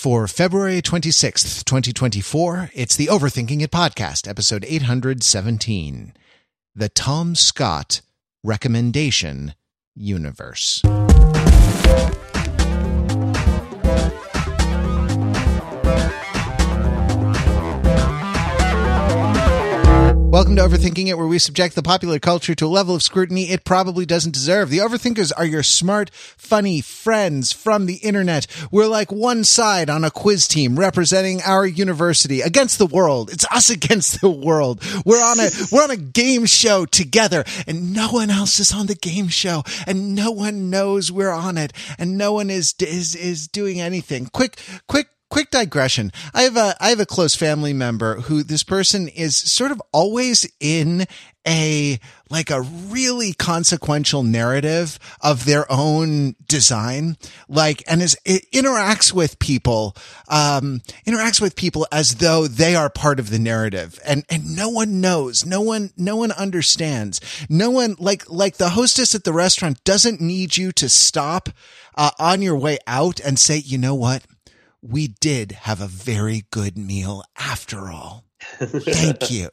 For February 26th, 2024, it's the Overthinking It podcast, episode 817 The Tom Scott Recommendation Universe. Welcome to Overthinking It, where we subject the popular culture to a level of scrutiny it probably doesn't deserve. The Overthinkers are your smart, funny friends from the internet. We're like one side on a quiz team representing our university against the world. It's us against the world. We're on a, we're on a game show together and no one else is on the game show and no one knows we're on it and no one is, is, is doing anything. Quick, quick quick digression. I have a I have a close family member who this person is sort of always in a like a really consequential narrative of their own design. Like and is it interacts with people um interacts with people as though they are part of the narrative. And and no one knows. No one no one understands. No one like like the hostess at the restaurant doesn't need you to stop uh, on your way out and say you know what we did have a very good meal after all. Thank you.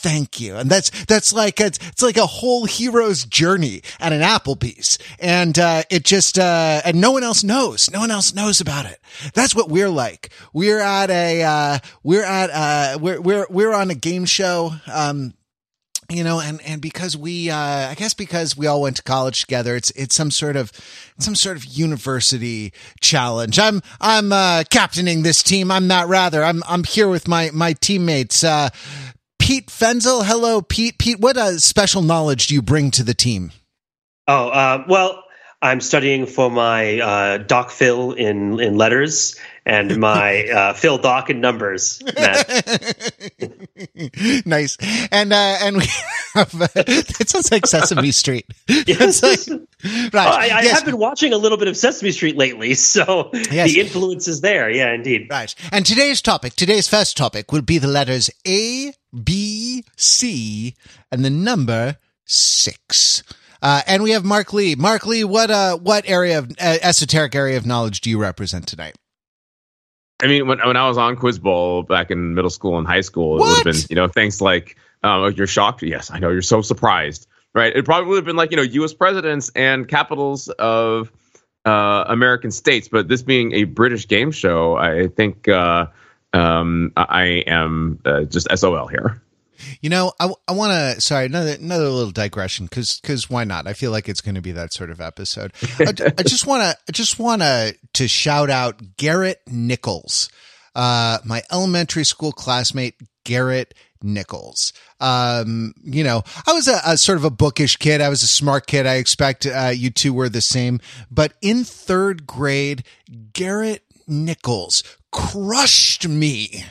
Thank you. And that's, that's like, it's, it's like a whole hero's journey at an Applebee's. And, uh, it just, uh, and no one else knows. No one else knows about it. That's what we're like. We're at a, uh, we're at, uh, we're, we're, we're on a game show. Um, you know, and, and because we, uh, I guess because we all went to college together, it's, it's some sort of, some sort of university challenge. I'm, I'm, uh, captaining this team. I'm Matt Wrather I'm, I'm here with my, my teammates, uh, Pete Fenzel. Hello, Pete. Pete, what uh, special knowledge do you bring to the team? Oh, uh, well, I'm studying for my uh, Doc Phil in in letters and my uh, Phil Doc in numbers. nice, and uh, and we have, uh, it sounds like Sesame Street. Yes. Like, right. I, I yes. have been watching a little bit of Sesame Street lately, so yes. the influence is there. Yeah, indeed. Right. And today's topic, today's first topic, will be the letters A, B, C, and the number six. Uh, and we have Mark Lee. Mark Lee, what uh, what area of uh, esoteric area of knowledge do you represent tonight? I mean, when when I was on Quiz Bowl back in middle school and high school, it would have been you know things like um, oh, you're shocked. Yes, I know you're so surprised. Right? It probably would have been like you know U.S. presidents and capitals of uh, American states. But this being a British game show, I think uh, um, I am uh, just SOL here. You know, I, I want to. Sorry, another another little digression because because why not? I feel like it's going to be that sort of episode. I, I just want to I just want to to shout out Garrett Nichols, uh, my elementary school classmate Garrett Nichols. Um, you know, I was a, a, sort of a bookish kid. I was a smart kid. I expect uh, you two were the same. But in third grade, Garrett Nichols crushed me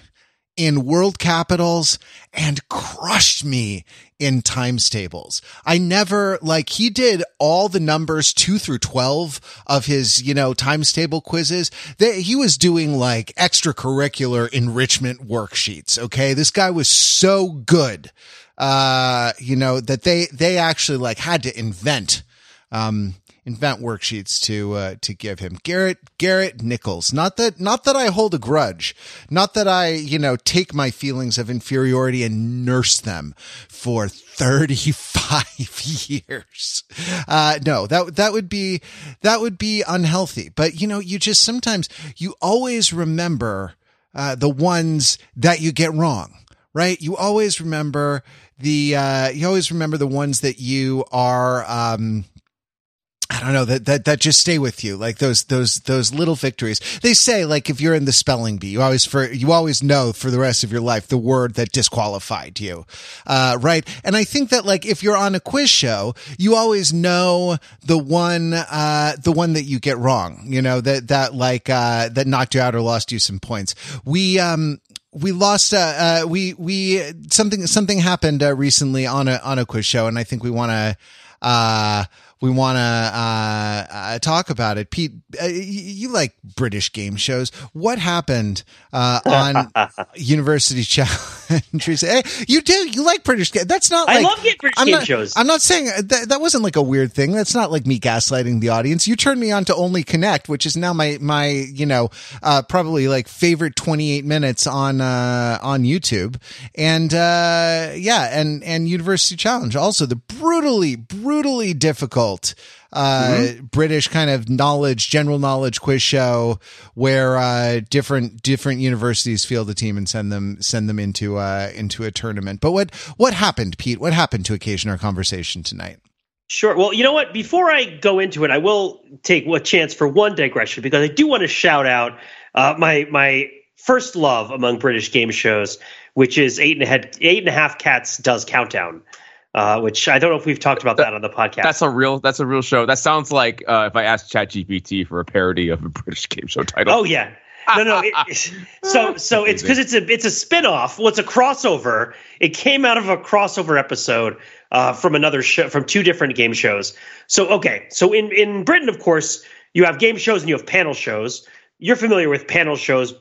in world capitals and crushed me in times tables. I never like he did all the numbers two through 12 of his, you know, times table quizzes. They, he was doing like extracurricular enrichment worksheets. Okay. This guy was so good. Uh, you know, that they, they actually like had to invent, um, invent worksheets to uh, to give him. Garrett Garrett Nichols. Not that not that I hold a grudge. Not that I you know take my feelings of inferiority and nurse them for thirty five years. Uh, no, that that would be that would be unhealthy. But you know, you just sometimes you always remember uh, the ones that you get wrong. Right? You always remember the uh, you always remember the ones that you are um, I don't know that that that just stay with you like those those those little victories. They say like if you're in the spelling bee, you always for you always know for the rest of your life the word that disqualified you, uh, right? And I think that like if you're on a quiz show, you always know the one uh, the one that you get wrong. You know that that like uh, that knocked you out or lost you some points. We um we lost uh, uh we we something something happened uh, recently on a on a quiz show and I think we want to uh we want to uh, uh, talk about it. Pete, uh, you like British game shows. What happened uh, on University Challenge? hey, you do. You like British. That's not. Like, I love British I'm game not, shows. I'm not saying that, that wasn't like a weird thing. That's not like me gaslighting the audience. You turned me on to Only Connect, which is now my my you know uh, probably like favorite 28 minutes on uh, on YouTube. And uh, yeah, and and University Challenge also the brutally brutally difficult uh, mm-hmm. British kind of knowledge, general knowledge quiz show where uh, different different universities field a team and send them send them into uh, into a tournament. But what what happened, Pete? What happened to occasion our conversation tonight? Sure. Well, you know what? Before I go into it, I will take a chance for one digression because I do want to shout out uh, my my first love among British game shows, which is eight and a half, eight and a half cats does countdown uh, which I don't know if we've talked about that, that, on the podcast. That's a real that's a real show. That sounds like uh, if I asked ChatGPT for a parody of a British game show title. Oh yeah. No, no. It, so, so it's because it's a it's a spinoff. Well, it's a crossover. It came out of a crossover episode uh, from another show, from two different game shows. So, okay. So in in Britain, of course, you have game shows and you have panel shows. You're familiar with panel shows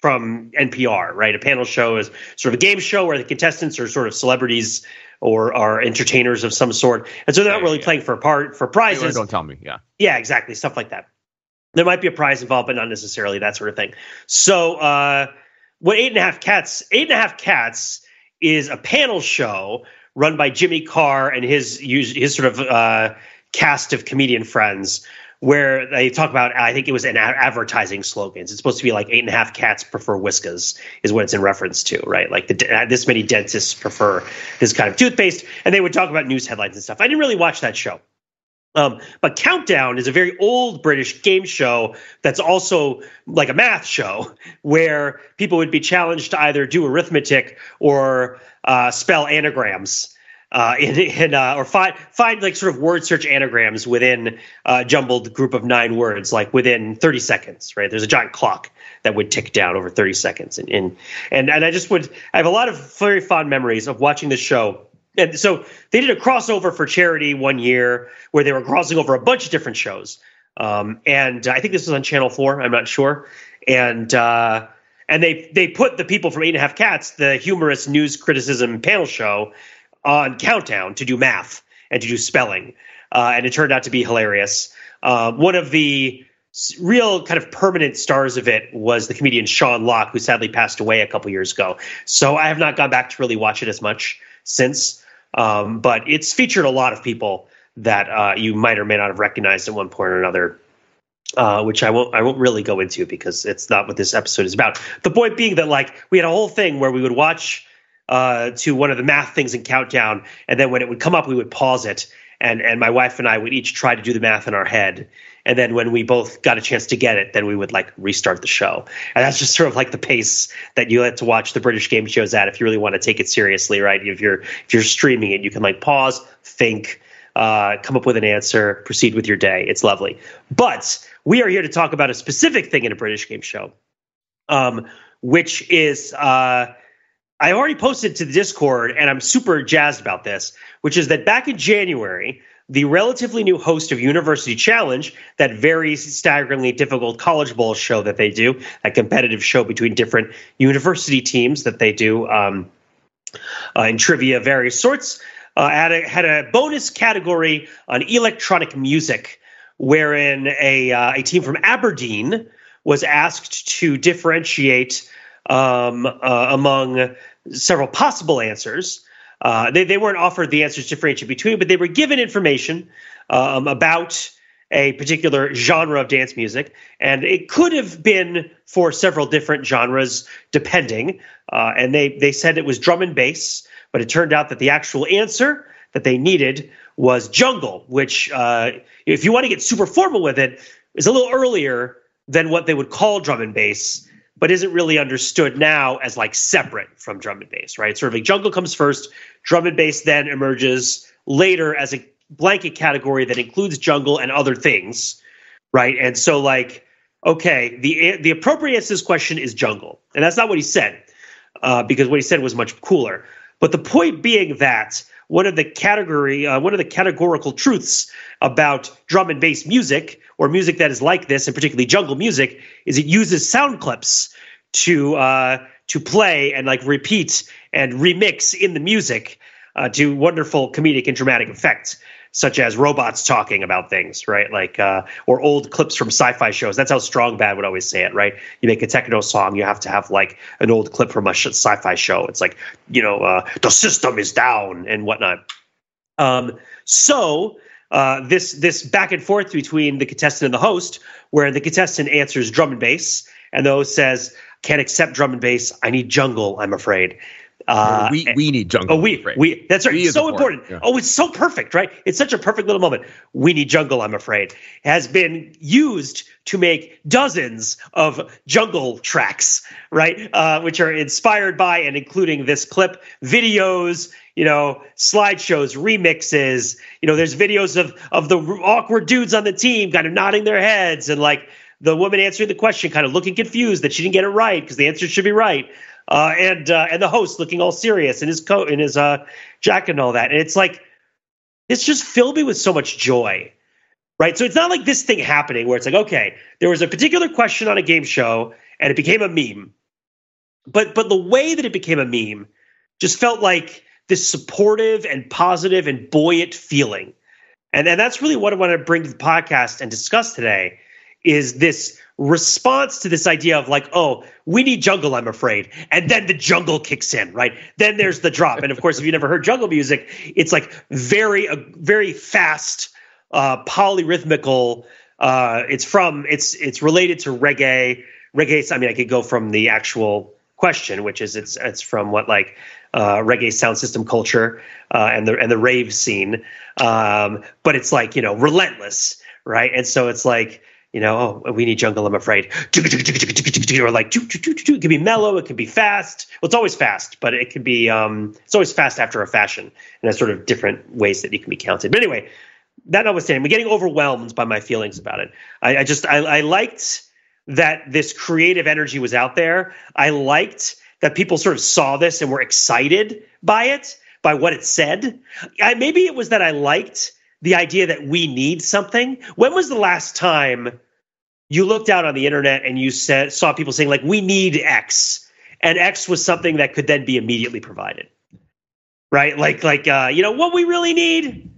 from NPR, right? A panel show is sort of a game show where the contestants are sort of celebrities or are entertainers of some sort, and so they're not really yeah. playing for part for prizes. Don't tell me, yeah, yeah, exactly, stuff like that. There might be a prize involved, but not necessarily that sort of thing. So, uh, what eight and a half cats? Eight and a half cats is a panel show run by Jimmy Carr and his his sort of uh, cast of comedian friends where they talk about I think it was an advertising slogans. It's supposed to be like eight and a half cats prefer Whiskas is what it's in reference to, right? Like the, uh, this many dentists prefer this kind of toothpaste, and they would talk about news headlines and stuff. I didn't really watch that show. Um, but Countdown is a very old British game show that's also like a math show where people would be challenged to either do arithmetic or uh, spell anagrams uh, in, in uh, or find find like sort of word search anagrams within a jumbled group of nine words, like within 30 seconds. Right? There's a giant clock that would tick down over 30 seconds, and and and, and I just would I have a lot of very fond memories of watching this show. And so they did a crossover for charity one year where they were crossing over a bunch of different shows. Um, and I think this was on Channel Four. I'm not sure. And uh, and they they put the people from Eight and a Half Cats, the humorous news criticism panel show, on Countdown to do math and to do spelling, uh, and it turned out to be hilarious. Uh, one of the real kind of permanent stars of it was the comedian Sean Lock, who sadly passed away a couple years ago. So I have not gone back to really watch it as much since, um, but it's featured a lot of people that uh, you might or may not have recognized at one point or another. Uh, which I won't I won't really go into because it's not what this episode is about. The point being that like we had a whole thing where we would watch uh, to one of the math things in Countdown, and then when it would come up, we would pause it, and and my wife and I would each try to do the math in our head, and then when we both got a chance to get it, then we would like restart the show, and that's just sort of like the pace that you like to watch the British game shows at if you really want to take it seriously, right? If you're if you're streaming it, you can like pause, think. Uh, come up with an answer, proceed with your day. It's lovely. But we are here to talk about a specific thing in a British game show, um, which is uh, I already posted to the Discord, and I'm super jazzed about this, which is that back in January, the relatively new host of University Challenge, that very staggeringly difficult college bowl show that they do, that competitive show between different university teams that they do um, uh, in trivia of various sorts, uh, had, a, had a bonus category on electronic music, wherein a, uh, a team from Aberdeen was asked to differentiate um, uh, among several possible answers. Uh, they, they weren't offered the answers to differentiate between, but they were given information um, about a particular genre of dance music, and it could have been for several different genres, depending. Uh, and they they said it was drum and bass, but it turned out that the actual answer that they needed was jungle, which, uh, if you want to get super formal with it, is a little earlier than what they would call drum and bass but isn't really understood now as like separate from drum and bass, right? Sort of like jungle comes first, drum and bass then emerges later as a blanket category that includes jungle and other things, right? And so like, okay, the the appropriate answer to this question is jungle, and that's not what he said, uh, because what he said was much cooler. But the point being that one of the category, uh, one of the categorical truths about drum and bass music or music that is like this, and particularly jungle music, is it uses sound clips to uh, to play and like repeat and remix in the music uh, to wonderful comedic and dramatic effects such as robots talking about things, right? Like, uh, or old clips from sci-fi shows. That's how Strong Bad would always say it, right? You make a techno song, you have to have like an old clip from a sci-fi show. It's like, you know, uh, the system is down and whatnot. Um, so uh, this this back and forth between the contestant and the host, where the contestant answers drum and bass, and the host says, "Can't accept drum and bass. I need jungle. I'm afraid." Uh, we we need jungle. Oh, we we that's right. We so important. Yeah. Oh, it's so perfect, right? It's such a perfect little moment. We need jungle. I'm afraid has been used to make dozens of jungle tracks, right? Uh, which are inspired by and including this clip, videos, you know, slideshows, remixes. You know, there's videos of of the awkward dudes on the team kind of nodding their heads and like the woman answering the question, kind of looking confused that she didn't get it right because the answer should be right uh, and uh, and the host looking all serious in his coat in his uh, jacket and all that. And it's like it's just filled me with so much joy, right? So it's not like this thing happening where it's like, okay, there was a particular question on a game show and it became a meme, but but the way that it became a meme just felt like this supportive and positive and buoyant feeling. And, and that's really what I want to bring to the podcast and discuss today is this response to this idea of like, oh, we need jungle, I'm afraid. And then the jungle kicks in, right? Then there's the drop. And of course, if you've never heard jungle music, it's like very, uh, very fast, uh, polyrhythmical. Uh, it's from, it's, it's related to reggae. Reggae, I mean, I could go from the actual question, which is it's, it's from what like, uh, reggae sound system culture uh, and the and the rave scene, um, but it's like you know relentless, right? And so it's like you know, oh, we need jungle, I'm afraid. Or like, it can be mellow, it can be fast. Well, it's always fast, but it can be, um, it's always fast after a fashion. And there's sort of different ways that you can be counted. But anyway, that notwithstanding, I'm getting overwhelmed by my feelings about it. I, I just, I, I liked that this creative energy was out there. I liked that people sort of saw this and were excited by it, by what it said. I, maybe it was that I liked the idea that we need something. When was the last time you looked out on the internet and you said, saw people saying, like, we need X, and X was something that could then be immediately provided? Right? Like, like, uh, you know, what we really need?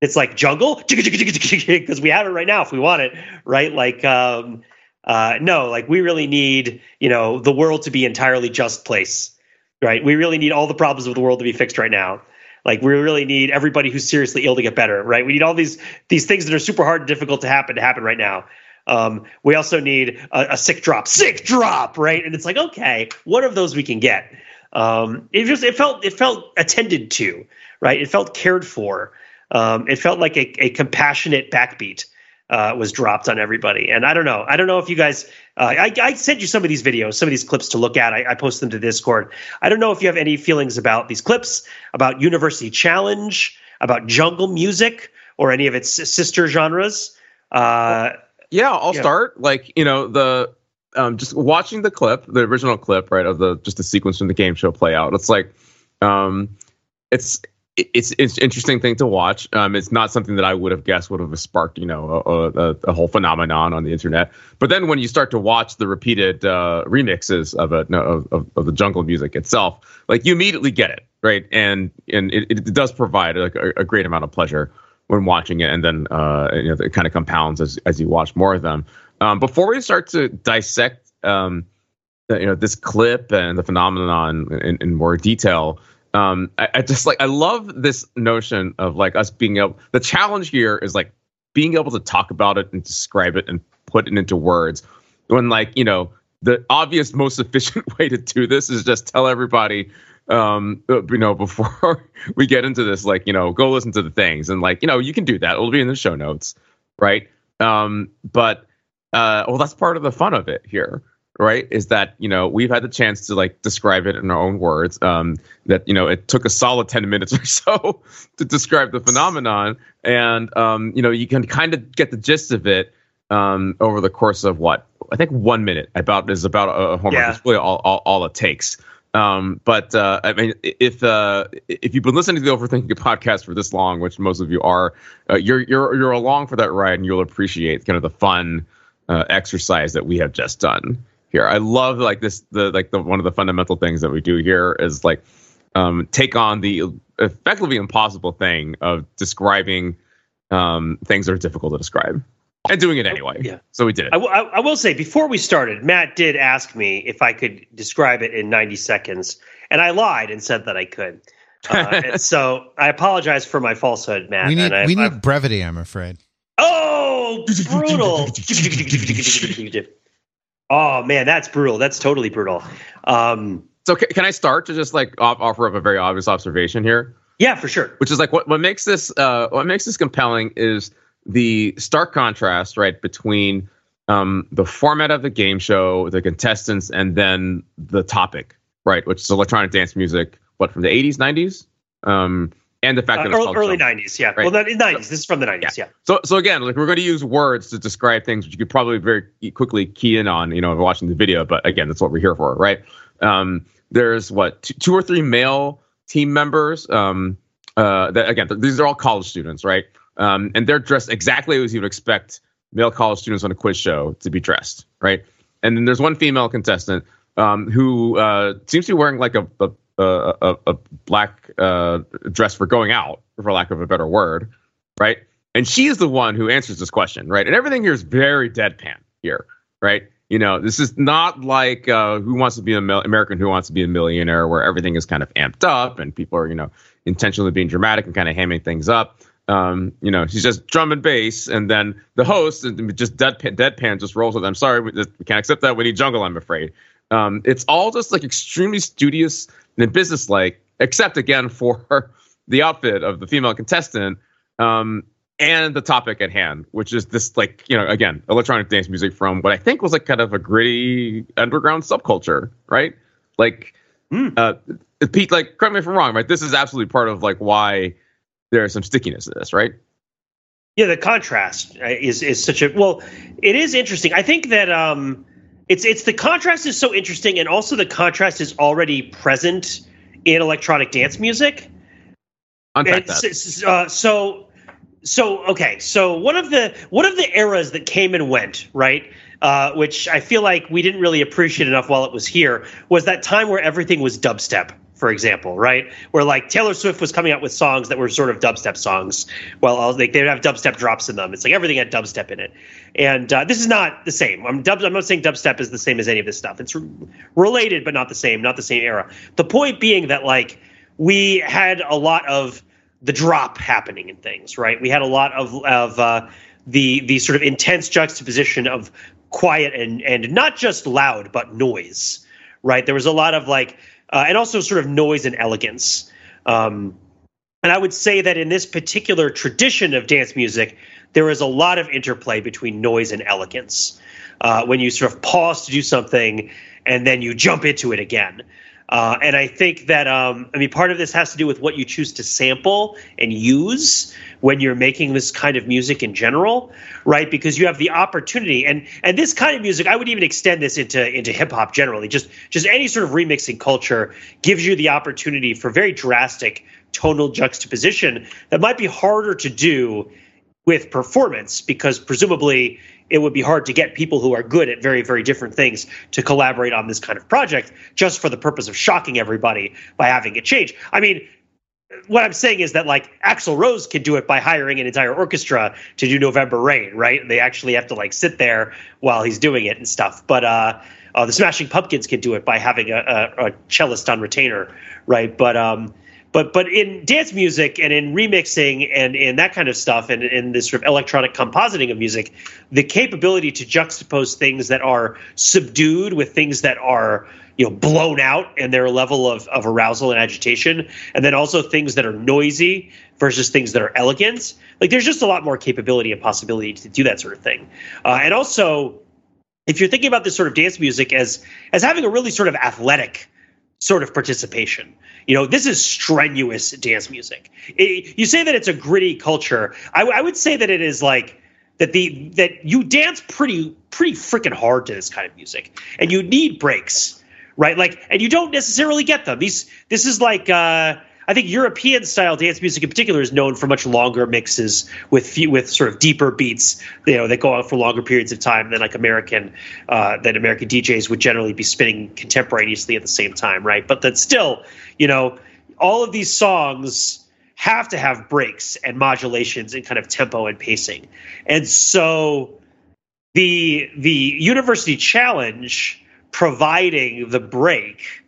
It's like jungle because we have it right now if we want it, right? Like, um, uh, no, like we really need, you know, the world to be entirely just place, right? We really need all the problems of the world to be fixed right now. Like we really need everybody who's seriously ill to get better, right? We need all these these things that are super hard and difficult to happen to happen right now. Um, we also need a, a, sick drop, sick drop, right? And it's like, okay, one of those we can get. Um, it just it felt it felt attended to, right? It felt cared for. Um, it felt like a, a compassionate backbeat uh, was dropped on everybody. And I don't know. I don't know if you guys. Uh, I, I sent you some of these videos, some of these clips to look at. I, I post them to Discord. I don't know if you have any feelings about these clips, about University Challenge, about jungle music, or any of its sister genres. Uh, yeah, I'll yeah. start. Like you know the um, just watching the clip, the original clip, right, of the just the sequence from the game show play out. It's like, um, it's it's it's interesting thing to watch. Um, it's not something that I would have guessed would have sparked you know a, a, a, whole phenomenon on the internet. But then when you start to watch the repeated uh, remixes of it of, of, of, the jungle music itself, like you immediately get it right, and and it, it does provide like a, a, great amount of pleasure when watching it, and then uh, you know it kind of compounds as as you watch more of them. Um, before we start to dissect um, you know this clip and the phenomenon in, in more detail um, I, I, just like I love this notion of like us being able. The challenge here is like being able to talk about it and describe it and put it into words. When like you know the obvious most efficient way to do this is just tell everybody um uh, you know before we get into this like you know go listen to the things and like you know you can do that it'll be in the show notes right um but uh well that's part of the fun of it here right is that you know we've had the chance to like describe it in our own words um that you know it took a solid 10 minutes or so to describe the phenomenon. And um you know you can kind of get the gist of it um over the course of what? I think one minute about is about a homework. Yeah. it's really all, all, all it takes. Um, but uh, I mean, if uh, if you've been listening to the Overthinking podcast for this long, which most of you are, uh, you're you're you're along for that ride, and you'll appreciate kind of the fun uh, exercise that we have just done here. I love like this the like the one of the fundamental things that we do here is like um, take on the effectively impossible thing of describing um, things that are difficult to describe and doing it anyway. Yeah. So we did it. I, w- I will say before we started, Matt did ask me if I could describe it in 90 seconds, and I lied and said that I could. Uh, so I apologize for my falsehood, Matt. We need I, we need brevity. I'm afraid. Oh, brutal! oh man, that's brutal. That's totally brutal. Um, so can, can I start to just like off, offer up a very obvious observation here? Yeah, for sure. Which is like what what makes this uh, what makes this compelling is the stark contrast, right, between um, the format of the game show, the contestants, and then the topic, right, which is electronic dance music. What from the eighties, nineties, um, and the fact Uh, that it's early, called early jump. 90s, yeah. Right. Well, 90s. This is from the 90s, yeah. So, so again, like we're going to use words to describe things, which you could probably very quickly key in on, you know, watching the video. But again, that's what we're here for, right? Um, there's what two, two or three male team members. Um, uh, that again, th- these are all college students, right? Um, and they're dressed exactly as you would expect male college students on a quiz show to be dressed, right? And then there's one female contestant um, who uh, seems to be wearing like a a, a, a, black uh, dress for going out, for lack of a better word, right? And she is the one who answers this question, right? And everything here is very deadpan here, right? You know, this is not like uh, Who Wants to Be a Mil- American Who Wants to Be a Millionaire, where everything is kind of amped up and people are, you know, intentionally being dramatic and kind of hamming things up. Um, you know, she's just drum and bass, and then the host just deadpan, deadpan just rolls with. I'm sorry, we can't accept that. We need jungle. I'm afraid. Um, it's all just like extremely studious and businesslike, except again for the outfit of the female contestant um, and the topic at hand, which is this like you know again electronic dance music from what I think was like kind of a gritty underground subculture, right? Like, Hmm. uh, Pete, like correct me if I'm wrong, right? This is absolutely part of like why there's some stickiness to this, right? Yeah, the contrast uh, is is such a well. It is interesting. I think that um, it's it's the contrast is so interesting, and also the contrast is already present in electronic dance music. Unpack that. uh, so so okay so one of the one of the eras that came and went right uh, which i feel like we didn't really appreciate enough while it was here was that time where everything was dubstep for example right? Where like taylor swift was coming out with songs that were sort of dubstep songs. Well like they'd have dubstep drops in them. It's like everything had dubstep in it. And uh, this is not the same. I'm dub- i'm not saying dubstep is the same as any of this stuff. It's r- related but not the same not the same era. The point being that like we had a lot of the drop happening in things, right? We had a lot of of uh, the the sort of intense juxtaposition of quiet and and not just loud but noise, right? There was a lot of like, uh, and also sort of noise and elegance. Um, and I would say that in this particular tradition of dance music, there is a lot of interplay between noise and elegance. Uh, when you sort of pause to do something and then you jump into it again. Uh, and I think that um, I mean part of this has to do with what you choose to sample and use when you're making this kind of music in general, right? Because you have the opportunity, and and this kind of music, I would even extend this into into hip hop generally. Just just any sort of remixing culture gives you the opportunity for very drastic tonal juxtaposition that might be harder to do with performance because presumably it would be hard to get people who are good at very very different things to collaborate on this kind of project just for the purpose of shocking everybody by having it change. I mean what i'm saying is that like axl rose can do it by hiring an entire orchestra to do november rain right? They actually have to like sit there while he's doing it and stuff. But uh uh, the Smashing Pumpkins can do it by having a, a, a cellist on retainer, right? But um, but but in dance music and in remixing and in that kind of stuff and in this sort of electronic compositing of music, the capability to juxtapose things that are subdued with things that are you know blown out in their level of, of arousal and agitation, and then also things that are noisy versus things that are elegant. Like there's just a lot more capability and possibility to do that sort of thing, uh, and also if you're thinking about this sort of dance music as as having a really sort of athletic sort of participation. You know, this is strenuous dance music. It, you say that it's a gritty culture. I, I would say that it is like that the that you dance pretty pretty freaking hard to this kind of music, and you need breaks, right? Like, and you don't necessarily get them. These this is like. uh I think European style dance music in particular is known for much longer mixes with few, with sort of deeper beats, you know, that go on for longer periods of time than like American uh, that American DJs would generally be spinning contemporaneously at the same time, right? But that still, you know, all of these songs have to have breaks and modulations and kind of tempo and pacing, and so the the University Challenge providing the break,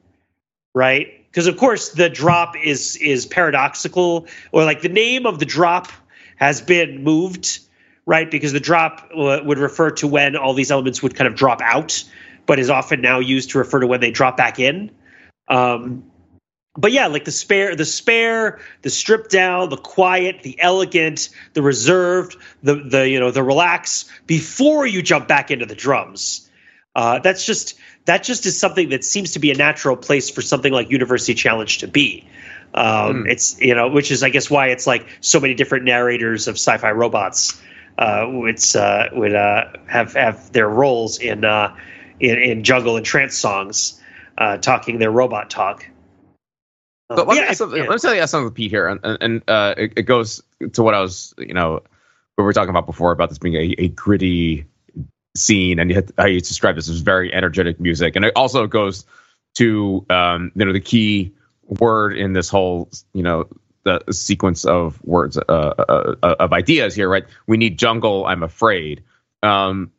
right? because of course the drop is is paradoxical or like the name of the drop has been moved right because the drop w- would refer to when all these elements would kind of drop out but is often now used to refer to when they drop back in um, but yeah like the spare the spare the stripped down the quiet the elegant the reserved the the you know the relax before you jump back into the drums uh, that's just that just is something that seems to be a natural place for something like University Challenge to be. Um, mm. It's you know, which is I guess why it's like so many different narrators of sci-fi robots. Uh, it's uh, would uh, have have their roles in uh, in, in jungle and trance songs, uh, talking their robot talk. But let, yeah, me, yeah. let me tell you something with Pete here, and, and uh, it, it, goes to what I was, you know, we were talking about before about this being a, a gritty scene, and you how you describe this as very energetic music, and it also goes to um, you know the key word in this whole you know the sequence of words uh, uh, uh, of ideas here, right? We need jungle. I'm afraid. Um,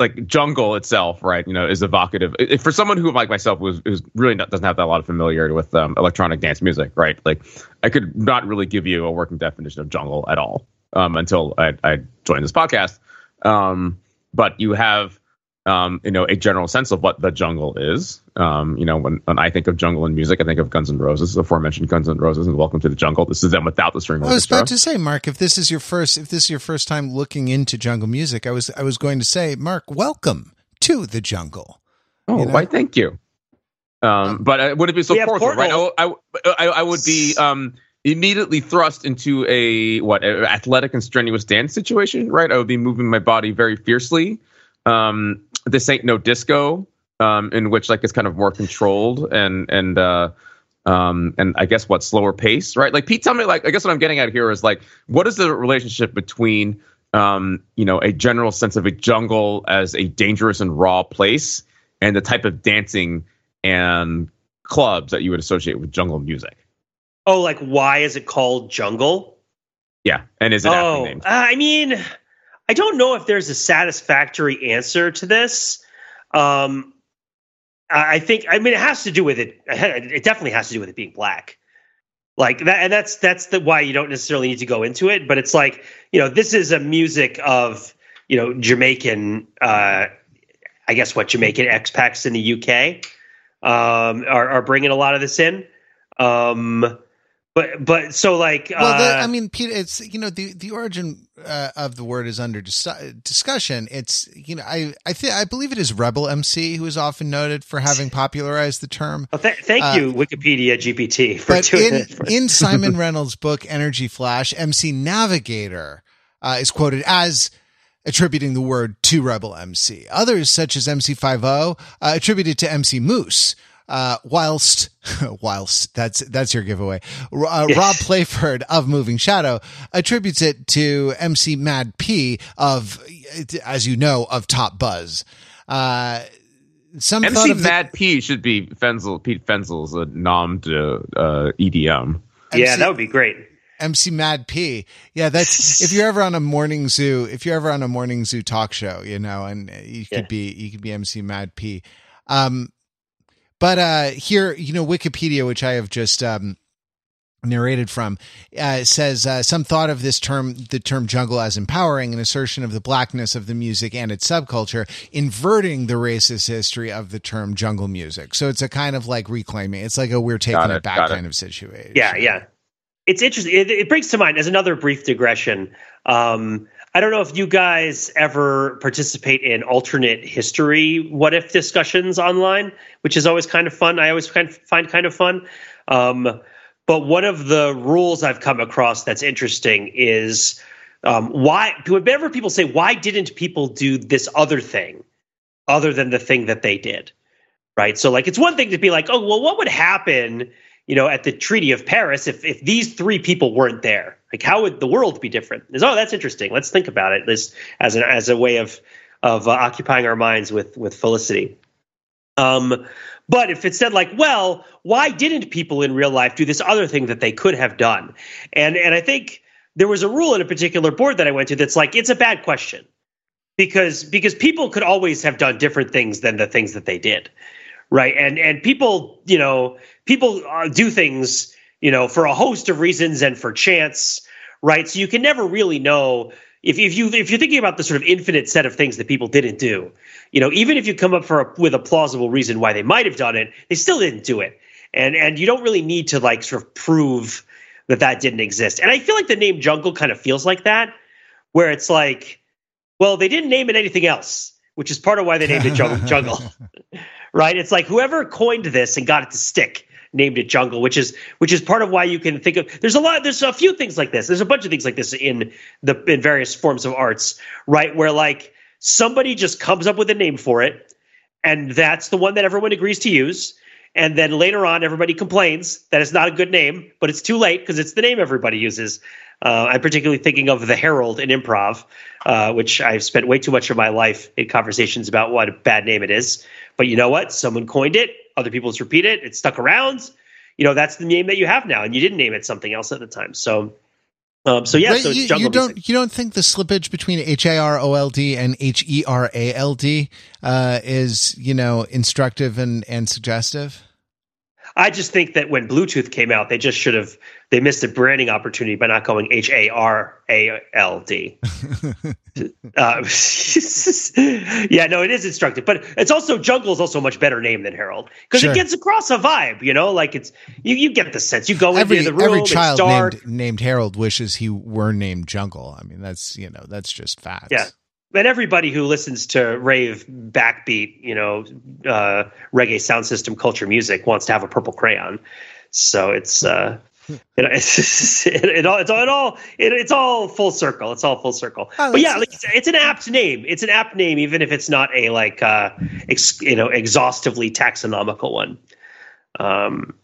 like jungle itself, right? You know, is evocative if, for someone who like myself was, was really not, doesn't have that lot of familiarity with um, electronic dance music, right? Like, I could not really give you a working definition of jungle at all um, until I, I joined this podcast. Um, but you have um, you know a general sense of what the jungle is. Um, you know, when, when I think of jungle and music, I think of Guns N' Roses, the aforementioned Guns N' Roses, and Welcome to the Jungle. This is them without the string. I was about to say, Mark, if this is your first, if this is your first time looking into jungle music, I was I was going to say, Mark, welcome to the jungle. Oh, you know? why? Thank you. Um, um but uh, would it be so forceful, right? I, I, I, would be um immediately thrust into a what athletic and strenuous dance situation, right? I would be moving my body very fiercely. Um, this ain't no disco, um, in which like it's kind of more controlled and and uh, um, and I guess what slower pace, right? Like Pete, tell me, like I guess what I'm getting at here is like, what is the relationship between um, you know a general sense of a jungle as a dangerous and raw place and the type of dancing and clubs that you would associate with jungle music? Oh, like why is it called jungle? Yeah, and is it oh, uh, I mean, I don't know if there's a satisfactory answer to this. Um, I think I mean it has to do with it. It definitely has to do with it being black, like that, and that's that's the why you don't necessarily need to go into it. But it's like you know this is a music of you know Jamaican, uh, I guess what Jamaican expats in the UK um, are, are bringing a lot of this in. Um, but but so like well the, uh, i mean peter it's you know the the origin uh, of the word is under dis- discussion. It's you know i i think i believe it is rebel mc who is often noted for having popularized the term. Well, th- thank uh, you wikipedia gpt for but in, in simon reynolds book energy flash mc navigator uh, is quoted as attributing the word to rebel mc others such as mc50 uh, attributed to mc moose uh, whilst, whilst that's that's your giveaway. Uh, yes. Rob Playford of Moving Shadow attributes it to MC Mad P of, as you know, of Top Buzz. Uh, some MC Mad P should be Fenzel, Pete Fenzel's a nom de uh, EDM. Yeah, MC, that would be great. MC Mad P. Yeah, that's if you're ever on a morning zoo, if you're ever on a morning zoo talk show, you know, and you could yeah. be you could be MC Mad P. Um, but uh, here, you know, Wikipedia, which I have just um, narrated from, uh, says uh, some thought of this term, the term jungle, as empowering, an assertion of the blackness of the music and its subculture, inverting the racist history of the term jungle music. So it's a kind of like reclaiming. It's like a we're taking it, it, back kind it. of situation. Yeah, yeah. It's interesting. It, it brings to mind as another brief digression. Um, I don't know if you guys ever participate in alternate history what if discussions online, which is always kind of fun. I always kind of find kind of fun. Um, but one of the rules I've come across that's interesting is um, why, whenever people say, why didn't people do this other thing other than the thing that they did? Right. So, like, it's one thing to be like, oh, well, what would happen you know, at the Treaty of Paris, if if these three people weren't there, like how would the world be different? Is oh, that's interesting. Let's think about it. This as an as a way of of uh, occupying our minds with with Felicity. Um, but if it said like, well, why didn't people in real life do this other thing that they could have done? And and I think there was a rule in a particular board that I went to that's like it's a bad question because because people could always have done different things than the things that they did, right? And and people you know people uh, do things you know for a host of reasons and for chance, right? So you can never really know if, if you if you're thinking about the sort of infinite set of things that people didn't do, you know, even if you come up for a, with a plausible reason why they might have done it, they still didn't do it, and and you don't really need to like sort of prove that that didn't exist. And I feel like the name Jungle kind of feels like that, where it's like, well, they didn't name it anything else, which is part of why they named it Jungle. jungle. right? It's like whoever coined this and got it to stick named it jungle which is which is part of why you can think of there's a lot there's a few things like this. There's a bunch of things like this in the in various forms of arts right? Where like somebody just comes up with a name for it and that's the one that everyone agrees to use. And then later on everybody complains that it's not a good name but it's too late because it's the name everybody uses. Uh, i'm particularly thinking of the Harold in improv uh, which i've spent way too much of my life in conversations about what a bad name it is. But you know what? Someone coined it other people just repeat it. It stuck around. You know, that's the name that you have now, and you didn't name it something else at the time. So, um, so yeah, so you, you, don't you don't think the slippage between H A R O L D and H E R A L D uh, is you know instructive and and suggestive? I just think that when Bluetooth came out, they just should have they missed a branding opportunity by not going H A R A L D. uh, yeah, no, it is instructive, but it's also Jungle is also a much better name than Harold because sure. it gets across a vibe. You know, like it's you you get the sense. You go every, into the room. Every child named, named Harold wishes he were named Jungle. I mean, that's you know that's just facts. Yeah and everybody who listens to rave backbeat, you know, uh, reggae sound system culture music wants to have a purple crayon. So it's uh, it, it's, it, it, all it's all it all it, it's all full circle. It's all full circle. Oh, but yeah, like, it's, it's, an apt name. It's an apt name, even if it's not a like uh, ex, you know exhaustively taxonomical one. Um,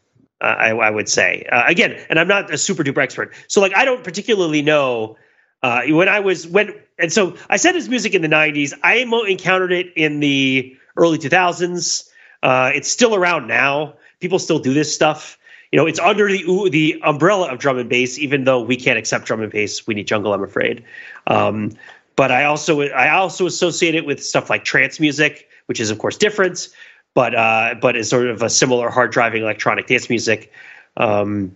I, I would say uh, again, and I'm not a super duper expert, so like I don't particularly know uh, when I was when and so I said his music in the '90s. I encountered it in the early 2000s. Uh, it's still around now. People still do this stuff. You know, it's under the the umbrella of drum and bass. Even though we can't accept drum and bass, we need jungle. I'm afraid. Um, but I also I also associate it with stuff like trance music, which is of course different, but uh, but is sort of a similar hard driving electronic dance music. Um,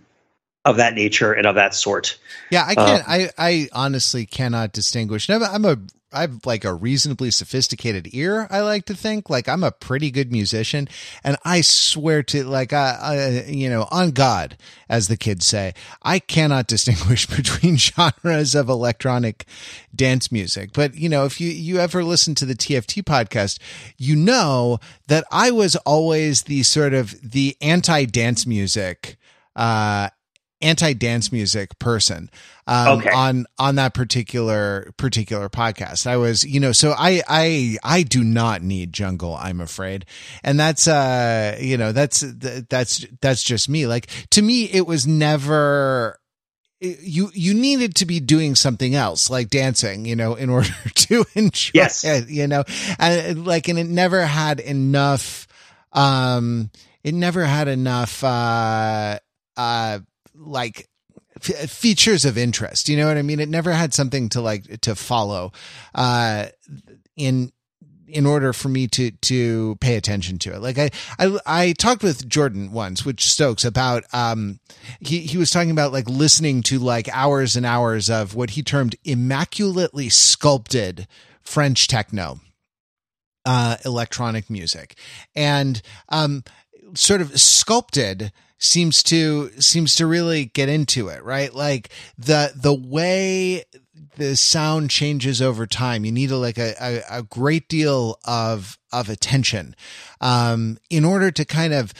of that nature and of that sort. Yeah, I can't. Uh, I I honestly cannot distinguish. I'm a, I'm a I have like a reasonably sophisticated ear. I like to think like I'm a pretty good musician, and I swear to like I you know on God, as the kids say, I cannot distinguish between genres of electronic dance music. But you know, if you you ever listen to the TFT podcast, you know that I was always the sort of the anti dance music uh anti dance music person um, okay. on on that particular particular podcast. I was, you know, so I I I do not need jungle. I'm afraid, and that's uh you know that's that's that's just me. Like to me, it was never you you needed to be doing something else like dancing you know in order to enjoy yes. it you know and like and it never had enough um it never had enough uh uh like f- features of interest. You know what I mean? It never had something to like to follow uh in in order for me to to pay attention to it. Like I I I talked with Jordan once, which Stokes about um he he was talking about like listening to like hours and hours of what he termed immaculately sculpted French techno uh electronic music. And um sort of sculpted seems to seems to really get into it, right? Like the the way the sound changes over time. You need a, like a, a, a great deal of of attention um, in order to kind of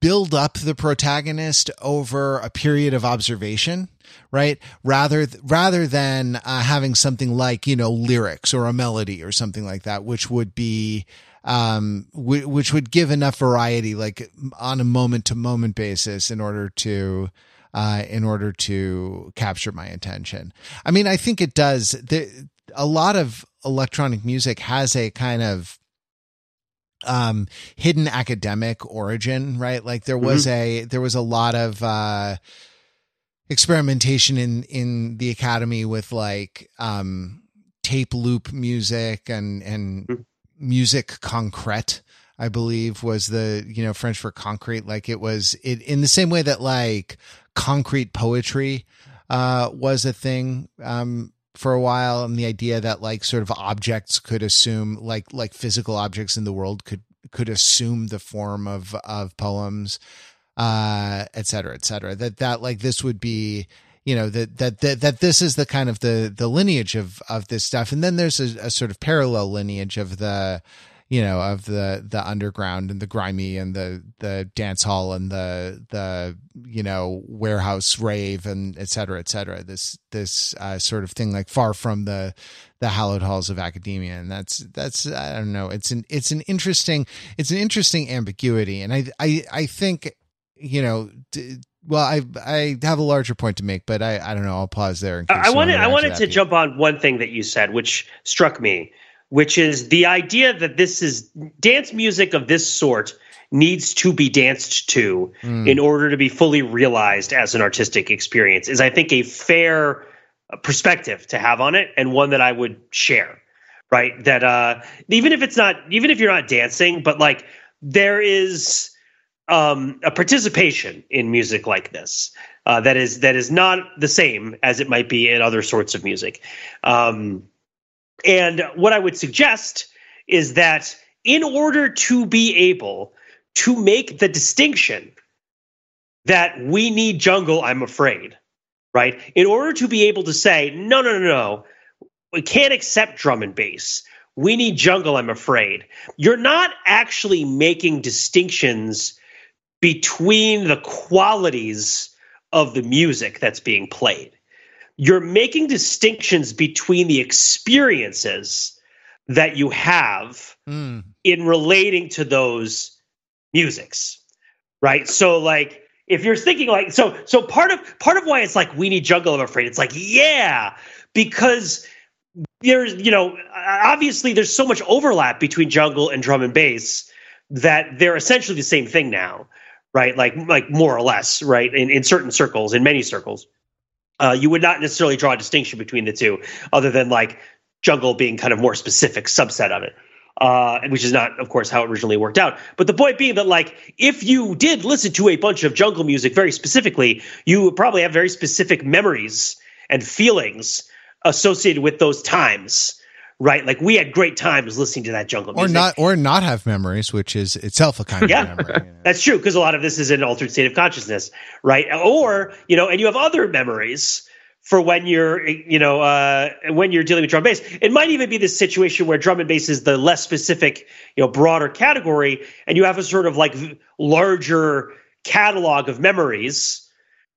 build up the protagonist over a period of observation right rather rather than uh, having something like you know lyrics or a melody or something like that which would be um, w- which would give enough variety, like on a moment to moment basis, in order to, uh, in order to capture my attention. I mean, I think it does. The, a lot of electronic music has a kind of um hidden academic origin right like there was mm-hmm. a there was a lot of uh experimentation in in the academy with like um tape loop music and and mm-hmm. concrète i believe was the you know french for concrete like it was it in the same way that like concrete poetry uh was a thing um for a while and the idea that like sort of objects could assume like like physical objects in the world could could assume the form of of poems uh et cetera et cetera that that like this would be you know that that that, that this is the kind of the the lineage of of this stuff. And then there's a, a sort of parallel lineage of the you know of the the underground and the grimy and the the dance hall and the the you know warehouse rave and et cetera et cetera. This this uh, sort of thing like far from the the hallowed halls of academia. And that's that's i don't know. It's an it's an interesting it's an interesting ambiguity. And i i i think you know well, I I have a larger point to make, but I, I don't know. I'll pause there. I wanted I wanted to, jump on one thing that you said, which struck me, which is the idea that this is dance music of this sort needs to be danced to mm. in order to be fully realized as an artistic experience is i think a fair perspective to have on it and one that i would share right that uh even if it's not even if you're not dancing but like there is um a participation in music like this uh that is that is not the same as it might be in other sorts of music um and what I would suggest is that in order to be able to make the distinction that we need jungle, I'm afraid, right? In order to be able to say, no, no, no, no, we can't accept drum and bass. We need jungle, I'm afraid. You're not actually making distinctions between the qualities of the music that's being played. You're making distinctions between the experiences that you have mm. in relating to those musics right? So like if you're thinking like so so part of part of why it's like we need jungle i'm afraid it's like yeah because there's you know obviously there's so much overlap between jungle and drum and bass that they're essentially the same thing now right like like more or less right in, in certain circles in many circles uh, you would not necessarily draw a distinction between the two, other than like jungle being kind of more specific subset of it. Uh, which is not, of course, how it originally worked out. But the point being that, like, if you did listen to a bunch of jungle music very specifically, you would probably have very specific memories and feelings associated with those times right? Like we had great times listening to that jungle music. Or not or not have memories, which is itself a kind yeah, of memory. You know? That's true, because a lot of this is an altered state of consciousness, right? Or, you know, and you have other memories for when you're, you know, uh, when you're dealing with drum and bass. It might even be this situation where drum and bass is the less specific, you know, broader category, and you have a sort of like larger catalog of memories,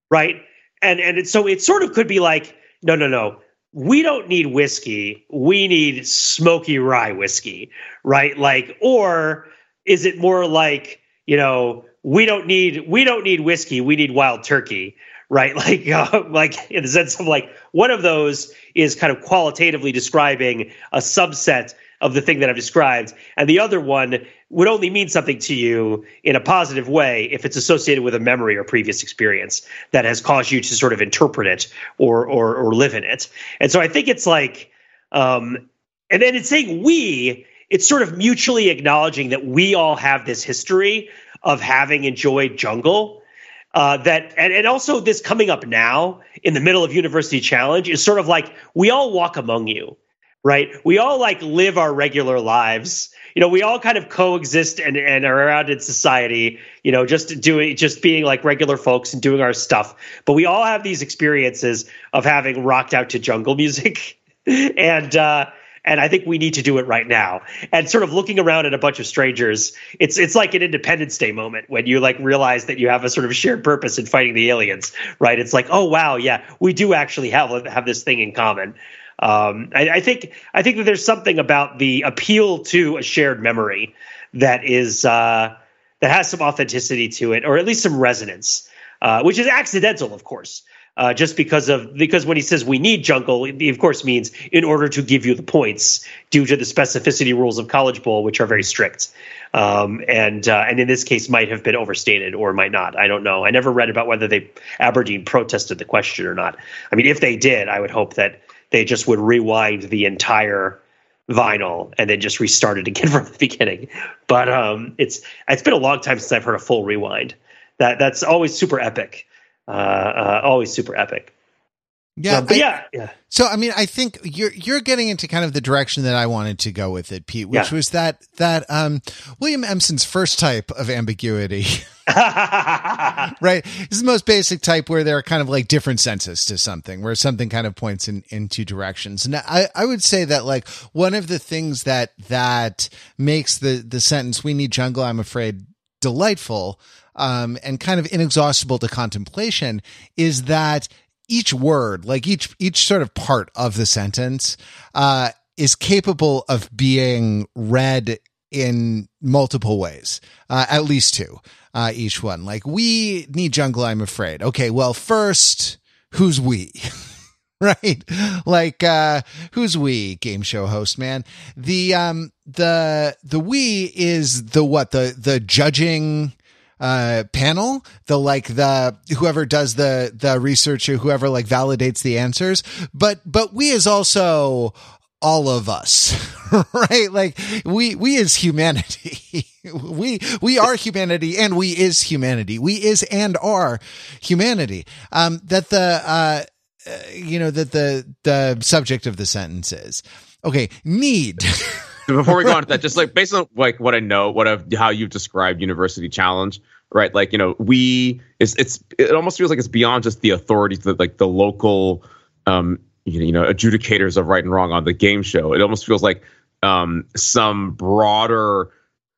right? And and it, so it sort of could be like, no, no, no we don't need whiskey. We need smoky rye whiskey, right? Like, or is it more like, you know, we don't need we don't need whiskey. We need wild turkey, right? Like, uh, like in the sense of like one of those is kind of qualitatively describing a subset of the thing that I've described. And the other one would only mean something to you in a positive way if it's associated with a memory or previous experience that has caused you to sort of interpret it or or, or live in it. And so I think it's like, um, and then it's saying we. It's sort of mutually acknowledging that we all have this history of having enjoyed jungle. Uh, that and, and also this coming up now in the middle of University Challenge is sort of like we all walk among you right? We all like live our regular lives. You know, we all kind of coexist and, and are around in society, you know, just doing, just being like regular folks and doing our stuff. But we all have these experiences of having rocked out to jungle music. and, uh, and I think we need to do it right now. And sort of looking around at a bunch of strangers, it's it's like an Independence Day moment when you like realize that you have a sort of shared purpose in fighting the aliens, right? It's like, oh wow, yeah, we do actually have have this thing in common. Um, I, I, think I think that there's something about the appeal to a shared memory that is uh, that has some authenticity to it, or at least some resonance, uh, which is accidental, of course uh, just because of because when he says we need jungle, he of course means in order to give you the points due to the specificity rules of College Bowl, which are very strict, um, and uh, and in this case might have been overstated or might not. I don't know. I never read about whether they Aberdeen protested the question or not. I mean, if they did, I would hope that they just would rewind the entire vinyl and then just restart it again from the beginning. But um, it's it's been a long time since I've heard a full rewind. That that's always super epic. Uh, uh, always super epic. Yeah, but I, yeah, yeah. So I mean, I think you're you're getting into kind of the direction that I wanted to go with it, Pete, which yeah. was that that um, William Empson's first type of ambiguity. right, This is the most basic type where there are kind of like different senses to something, where something kind of points in in two directions. And I I would say that like one of the things that that makes the the sentence "We need jungle," I'm afraid, delightful um, and kind of inexhaustible to contemplation is that each word, like each each sort of part of the sentence, uh, is capable of being read in multiple ways, uh, at least two, uh, each one. Like we need jungle, I'm afraid. Okay, well, first, who's we? right like uh who's we game show host man the um the the we is the what the the judging uh, panel, the like the whoever does the the research or whoever like validates the answers. But but we is also all of us, right? Like we we is humanity. we we are humanity and we is humanity. We is and are humanity. Um, that the uh, uh you know that the the subject of the sentence is okay. Need. before we go on to that, just like based on like what I know, what I've how you've described University Challenge, right? Like you know, we it's it's it almost feels like it's beyond just the authorities, the like the local, um, you know, adjudicators of right and wrong on the game show. It almost feels like um some broader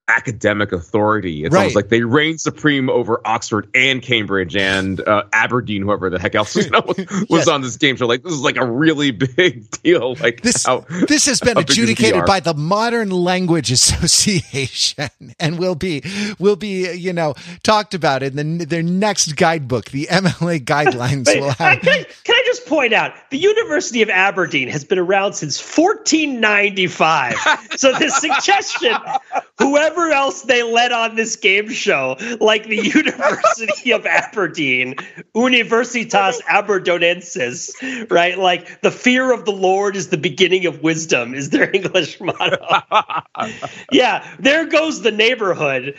academic authority. It's right. almost like they reign supreme over Oxford and Cambridge and uh, Aberdeen, whoever the heck else you know, was, yes. on this game show. Like this is like a really big deal. Like this, how, this has been adjudicated by the Modern Language Association, and will be will be you know talked about in the, their next guidebook. The MLA guidelines Wait, will have. Can I, can I just point out the University of Aberdeen has been around since 1495. so the suggestion, whoever whoever else they let on this game show, like the University of Aberdeen, Universitas Aberdonensis, right? Like the fear of the Lord is the beginning of wisdom, is their English motto. yeah, there goes the neighborhood.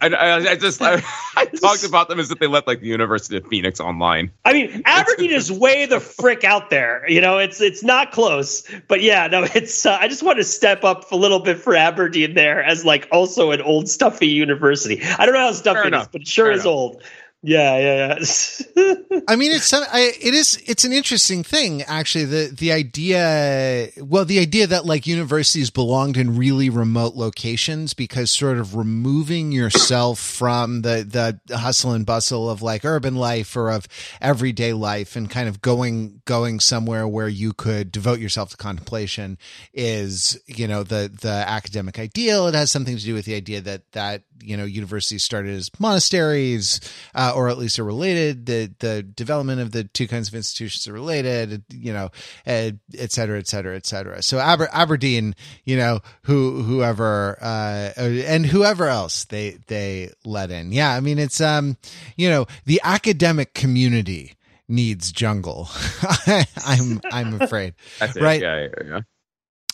I, I, I, just I, I, talked about them as if they let like the University of Phoenix online. I mean, Aberdeen is way the frick out there. You know, it's it's not close, but yeah, no, it's. Uh, I just want to step up a little for Aberdeen there as like also an old stuffy university. I don't know how stuffy Fair it enough. is, but it sure Fair is enough. old. Yeah, yeah, yeah. I mean, it's I, it is it's an interesting thing actually. The the idea, well, the idea that like universities belonged in really remote locations because sort of removing yourself from the the hustle and bustle of like urban life or of everyday life and kind of going going somewhere where you could devote yourself to contemplation is you know the the academic ideal. It has something to do with the idea that that you know universities started as monasteries. Uh, or at least are related. The the development of the two kinds of institutions are related. You know, et cetera, et cetera, et cetera. So Aber- Aberdeen, you know, who whoever uh, and whoever else they they let in. Yeah, I mean it's um, you know, the academic community needs jungle. I'm I'm afraid. right? Yeah, yeah, yeah.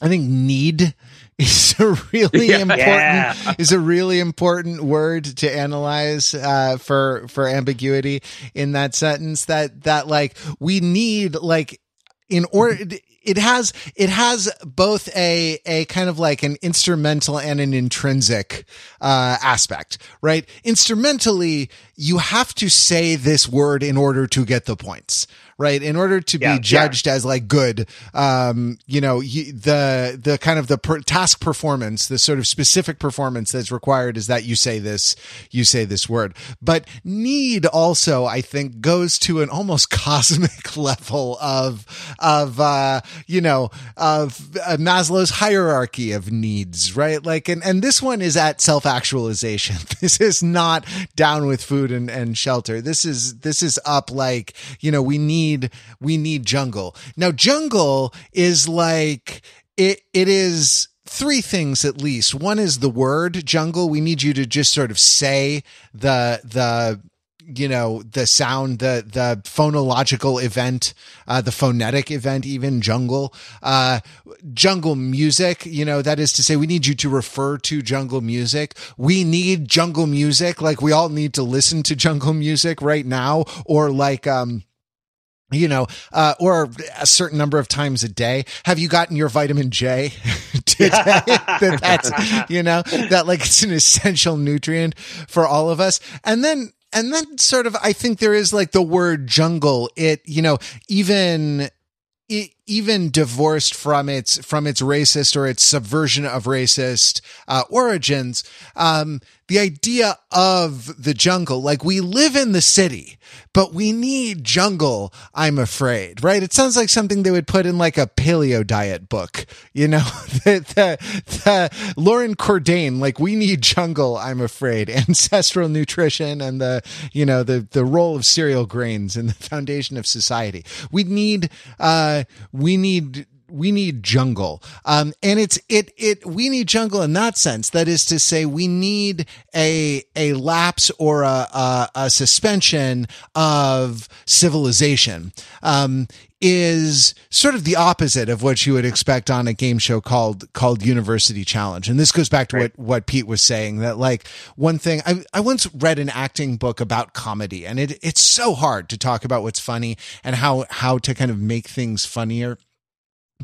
I think need is a really yeah. important yeah. is a really important word to analyze uh, for for ambiguity in that sentence. That that like we need like in order it has it has both a a kind of like an instrumental and an intrinsic uh, aspect, right? Instrumentally, you have to say this word in order to get the points right? In order to Yeah, be judged as like good, um, you know, you, the the kind of the per- task performance, the sort of specific performance that's required is that you say this, you say this word. But need also, I think, goes to an almost cosmic level of of uh, you know of uh, Maslow's hierarchy of needs, right? Like, and and this one is at self actualization. This is not down with food and and shelter. This is this is up like you know we need we need jungle. Now jungle is like it it is three things at least. One is the word jungle. We need you to just sort of say the the you know the sound the the phonological event uh the phonetic event even jungle uh jungle music you know that is to say we need you to refer to jungle music we need jungle music like we all need to listen to jungle music right now or like um you know, uh, or a certain number of times a day. Have you gotten your vitamin J today? that that's, you know, that like it's an essential nutrient for all of us. And then, and then sort of, I think there is like the word jungle. It, you know, even, e- even divorced from its from its racist or its subversion of racist uh, origins, um, the idea of the jungle, like we live in the city, but we need jungle. I'm afraid, right? It sounds like something they would put in like a paleo diet book, you know, the, the, the Loren Cordain, like we need jungle. I'm afraid ancestral nutrition and the, you know, the, the role of cereal grains in the foundation of society. We need, uh, we need we need jungle. Um and it's it it we need jungle in that sense. That is to say we need a a lapse or a a, a suspension of civilization. Um is sort of the opposite of what you would expect on a game show called called University Challenge. And this goes back to right. what what Pete was saying that like one thing I I once read an acting book about comedy and it it's so hard to talk about what's funny and how how to kind of make things funnier.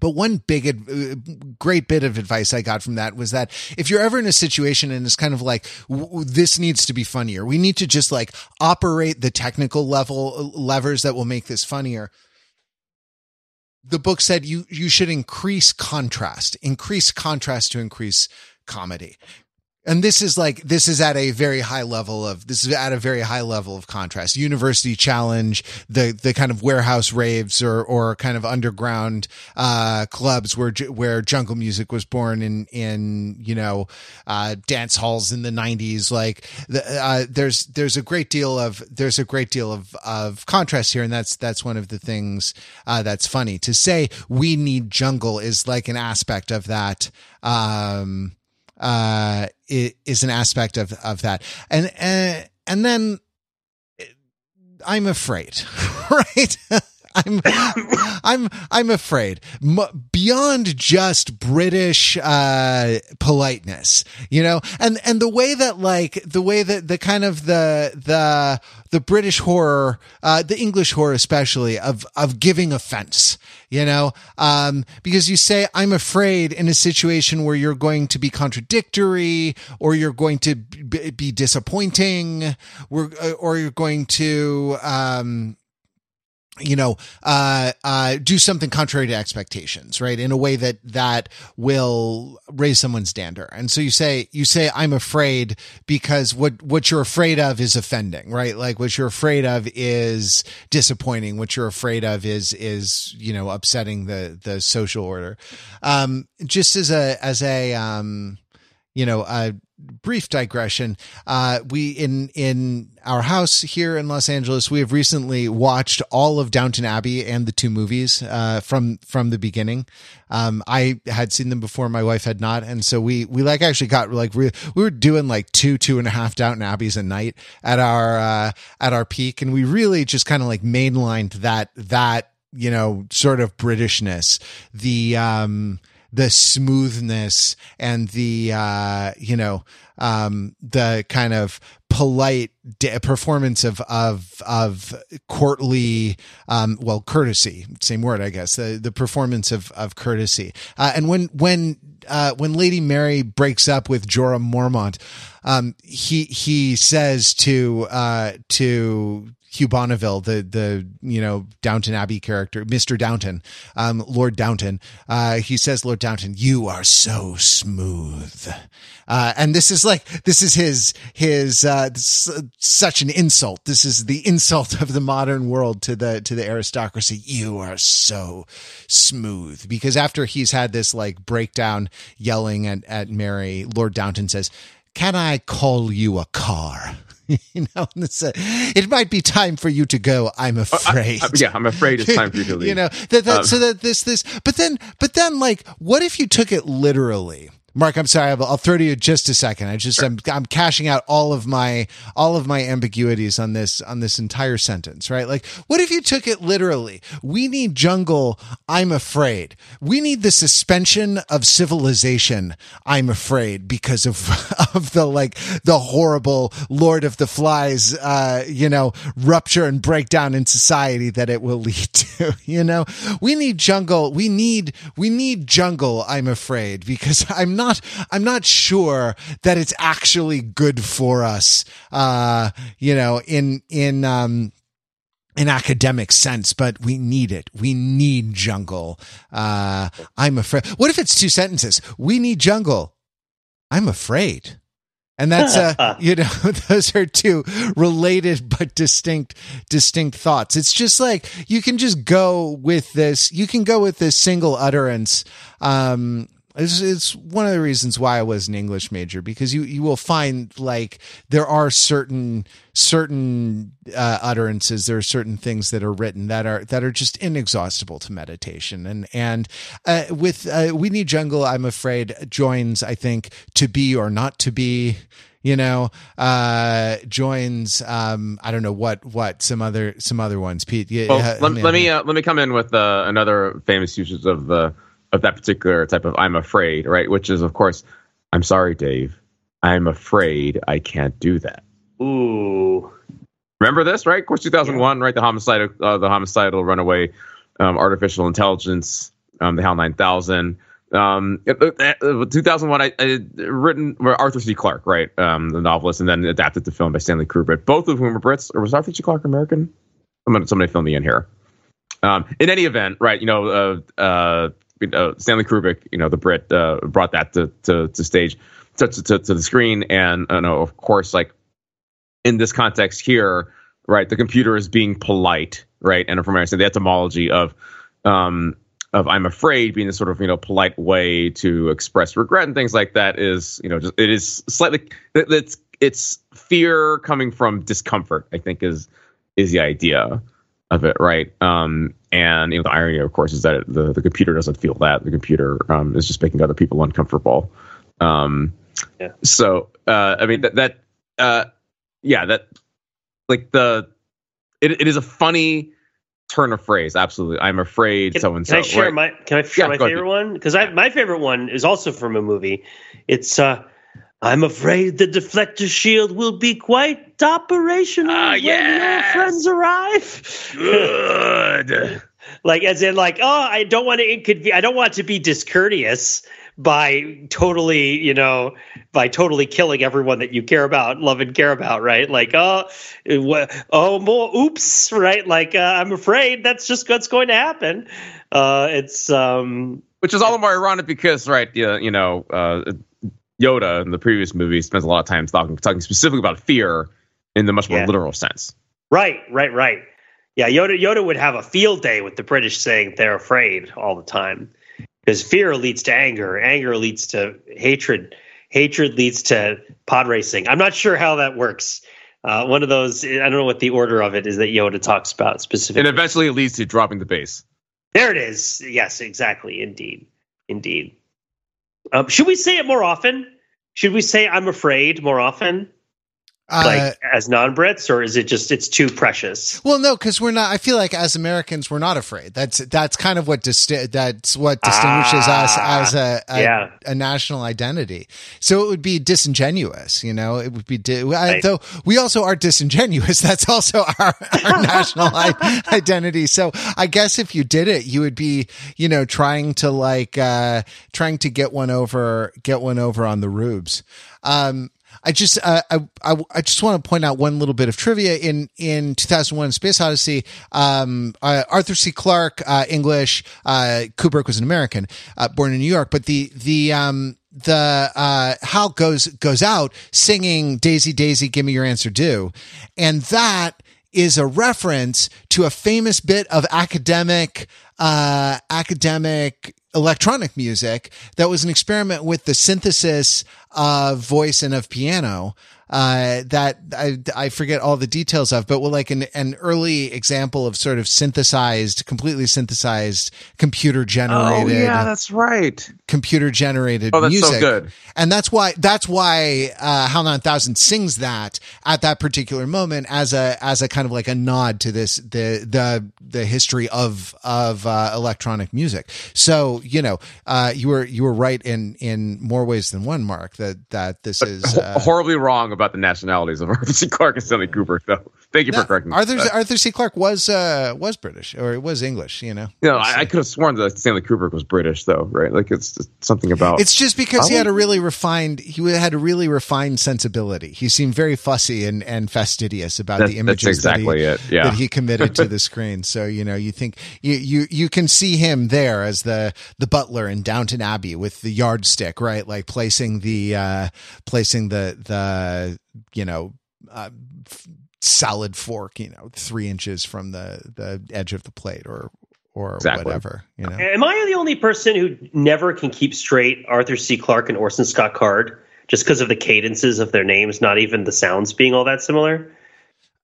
But one big, uh, great bit of advice I got from that was that if you're ever in a situation and it's kind of like, this needs to be funnier, we need to just like operate the technical level uh, levers that will make this funnier the book said you you should increase contrast, increase contrast to increase comedy. And this is like this is at a very high level of this is at a very high level of contrast. University challenge, the the kind of warehouse raves or or kind of underground uh, clubs where where jungle music was born in in you know uh, dance halls in the nineties. Like the, uh, there's there's a great deal of there's a great deal of of contrast here, and that's that's one of the things uh, that's funny to say. We need jungle is like an aspect of that. Um, uh, is an aspect of, of that. And, and, and then I'm afraid, right? I'm, I'm, I'm afraid. Beyond just British, uh, politeness, you know, and, and the way that like, the way that the kind of the, the, the British horror, uh, the English horror especially of, of giving offense, you know, um, because you say, I'm afraid in a situation where you're going to be contradictory or you're going to be, disappointing or, or you're going to, um, you know, uh, uh, do something contrary to expectations, right? In a way that, that will raise someone's dander. And so you say, you say, I'm afraid because what, what you're afraid of is offending, right? Like what you're afraid of is disappointing. What you're afraid of is, is, you know, upsetting the, the social order. Um, just as a, as a, um, you know, a brief digression. Uh, we in in our house here in Los Angeles, we have recently watched all of Downton Abbey and the two movies uh, from from the beginning. Um, I had seen them before, my wife had not, and so we we like actually got like we, we were doing like two two and a half Downton Abbeys a night at our uh, at our peak, and we really just kind of like mainlined that that you know sort of Britishness, the um the smoothness and the uh you know um the kind of polite de- performance of of of courtly um well courtesy same word i guess the the performance of of courtesy. Uh, and when when uh when lady mary breaks up with jorah mormont um he he says to uh to Hugh Bonneville, the the you know Downton Abbey character, Mister Downton, um, Lord Downton. Uh, he says, Lord Downton, you are so smooth, uh, and this is like this is his his uh, this, such an insult. This is the insult of the modern world to the to the aristocracy. You are so smooth because after he's had this like breakdown yelling at at Mary, Lord Downton says, "Can I call you a car?" you know, uh, it might be time for you to go. I'm afraid. Uh, I, I, yeah, I'm afraid it's time for you to leave. you know, that, that um, so that this this, but then, but then, like, what if you took it literally? Mark, I'm sorry. I'll, I'll throw to you just a second. I just, sure. I'm, I'm cashing out all of my, all of my ambiguities on this, on this entire sentence, right? Like, what if you took it literally? We need jungle. I'm afraid. We need the suspension of civilization. I'm afraid because of, of the, like, the horrible Lord of the Flies, uh, you know, rupture and breakdown in society that it will lead to, you know, we need jungle. We need, we need jungle. I'm afraid because I'm not not I'm not sure that it's actually good for us. Uh, you know, in in um in academic sense, but we need it. We need jungle. Uh, I'm afraid. What if it's two sentences? We need jungle. I'm afraid. And that's, uh, you know, those are two related but distinct, distinct thoughts. It's just like you can just go with this, you can go with this single utterance, um, it's, it's one of the reasons why I was an English major because you, you will find like there are certain certain uh, utterances there are certain things that are written that are that are just inexhaustible to meditation. And and uh, with uh, we need jungle I'm afraid joins I think to be or not to be you know uh joins um i don't know what what some other some other ones. Pete yeah, well, let, let, me uh, let me come in with uh, another famous usage of the of that particular type of I'm afraid, right? Which is, of course, I'm sorry, Dave. I'm afraid I can't do that. Ooh. Remember this, right? Of course, 2001, yeah. right? The homicidal, uh, the homicidal runaway um, artificial intelligence, um, the HAL 9000. Um, uh, uh, 2001, I, I written Arthur C. Clarke, right? Um, the novelist, and then adapted to film by Stanley Kubrick, both of whom are Brits. Or was Arthur C. Clarke American? I'm gonna somebody fill me in here. Um, in any event, right? You know, uh, uh, uh, Stanley Kubrick, you know, the Brit, uh, brought that to to, to stage, to, to, to the screen, and you know, of course, like in this context here, right, the computer is being polite, right, and from I said, the etymology of um, of I'm afraid being a sort of you know polite way to express regret and things like that is you know just it is slightly it's it's fear coming from discomfort. I think is is the idea of it, right? Um, and you know, the irony, of course, is that it, the the computer doesn't feel that. The computer um, is just making other people uncomfortable. Um, yeah. So, uh, I mean, that that uh, yeah, that like the it, it is a funny turn of phrase. Absolutely, I'm afraid so and so. Can I share right? my Can I share yeah, my favorite ahead. one? Because I my favorite one is also from a movie. It's uh, I'm afraid the deflector shield will be quite operational uh, when yes. your friends arrive. Good. like as in like, oh, I don't want to inconven- I don't want to be discourteous by totally, you know, by totally killing everyone that you care about, love and care about, right? Like, oh, oh, more, oops, right? Like, uh, I'm afraid that's just what's going to happen. Uh, it's um, which is all the more ironic because, right? Yeah, you know, uh, Yoda in the previous movie spends a lot of time talking talking specifically about fear in the much more yeah. literal sense. Right, right, right. Yeah, Yoda Yoda would have a field day with the British saying they're afraid all the time. Because fear leads to anger, anger leads to hatred, hatred leads to pod racing. I'm not sure how that works. Uh, one of those, I don't know what the order of it is that Yoda talks about specifically. And eventually it leads to dropping the base. There it is. Yes, exactly. Indeed. Indeed. Um, should we say it more often? Should we say "I'm afraid" more often? Like uh, as non-Brits, or is it just it's too precious? Well, no, because we're not. I feel like as Americans, we're not afraid. That's that's kind of what disti- that's what distinguishes ah, us as a a, yeah. a, national identity. So it would be disingenuous, you know. It would be di- right. though we also are disingenuous. That's also our, our national I- identity. So I guess if you did it, you would be, you know, trying to like uh trying to get one over, get one over on the rubes. Um, I just uh, I, I, I just want to point out one little bit of trivia. In in 2001 Space Odyssey um, uh, Arthur C. Clarke uh, English uh, Kubrick was an American uh, born in New York but the the um, the uh, Hal goes goes out singing Daisy Daisy Give Me Your Answer Do. And that is a reference to a famous bit of academic uh, academic electronic music that was an experiment with the synthesis of voice and of piano uh, that I, I forget all the details of, but well, like an, an early example of sort of synthesized, completely synthesized computer generated. Oh, yeah, that's right. Computer generated oh, that's music. So good. And that's why, that's why, uh, Hal 9000 sings that at that particular moment as a, as a kind of like a nod to this, the, the, the history of, of, uh, electronic music. So, you know, uh, you were, you were right in, in more ways than one, Mark, that, that this but is, uh, horribly wrong about the nationalities of Arthur C. Clarke and Stanley Kubrick, though. Thank you no, for correcting Arthur. That. Arthur C. Clarke was uh, was British or it was English. You know. You know, I, I, could have sworn that Stanley Kubrick was British, though, right? Like it's something about. It's just because he had a really refined. He had a really refined sensibility. He seemed very fussy and, and fastidious about that, the images exactly that, he, yeah. that he committed to the screen. So you know, you think you you you can see him there as the the butler in Downton Abbey with the yardstick, right? Like placing the uh placing the the you know uh, solid fork, you know, three inches from the the edge of the plate or or exactly. whatever. You know, am I the only person who never can keep straight Arthur C. Clarke and Orson Scott Card just because of the cadences of their names, not even the sounds being all that similar?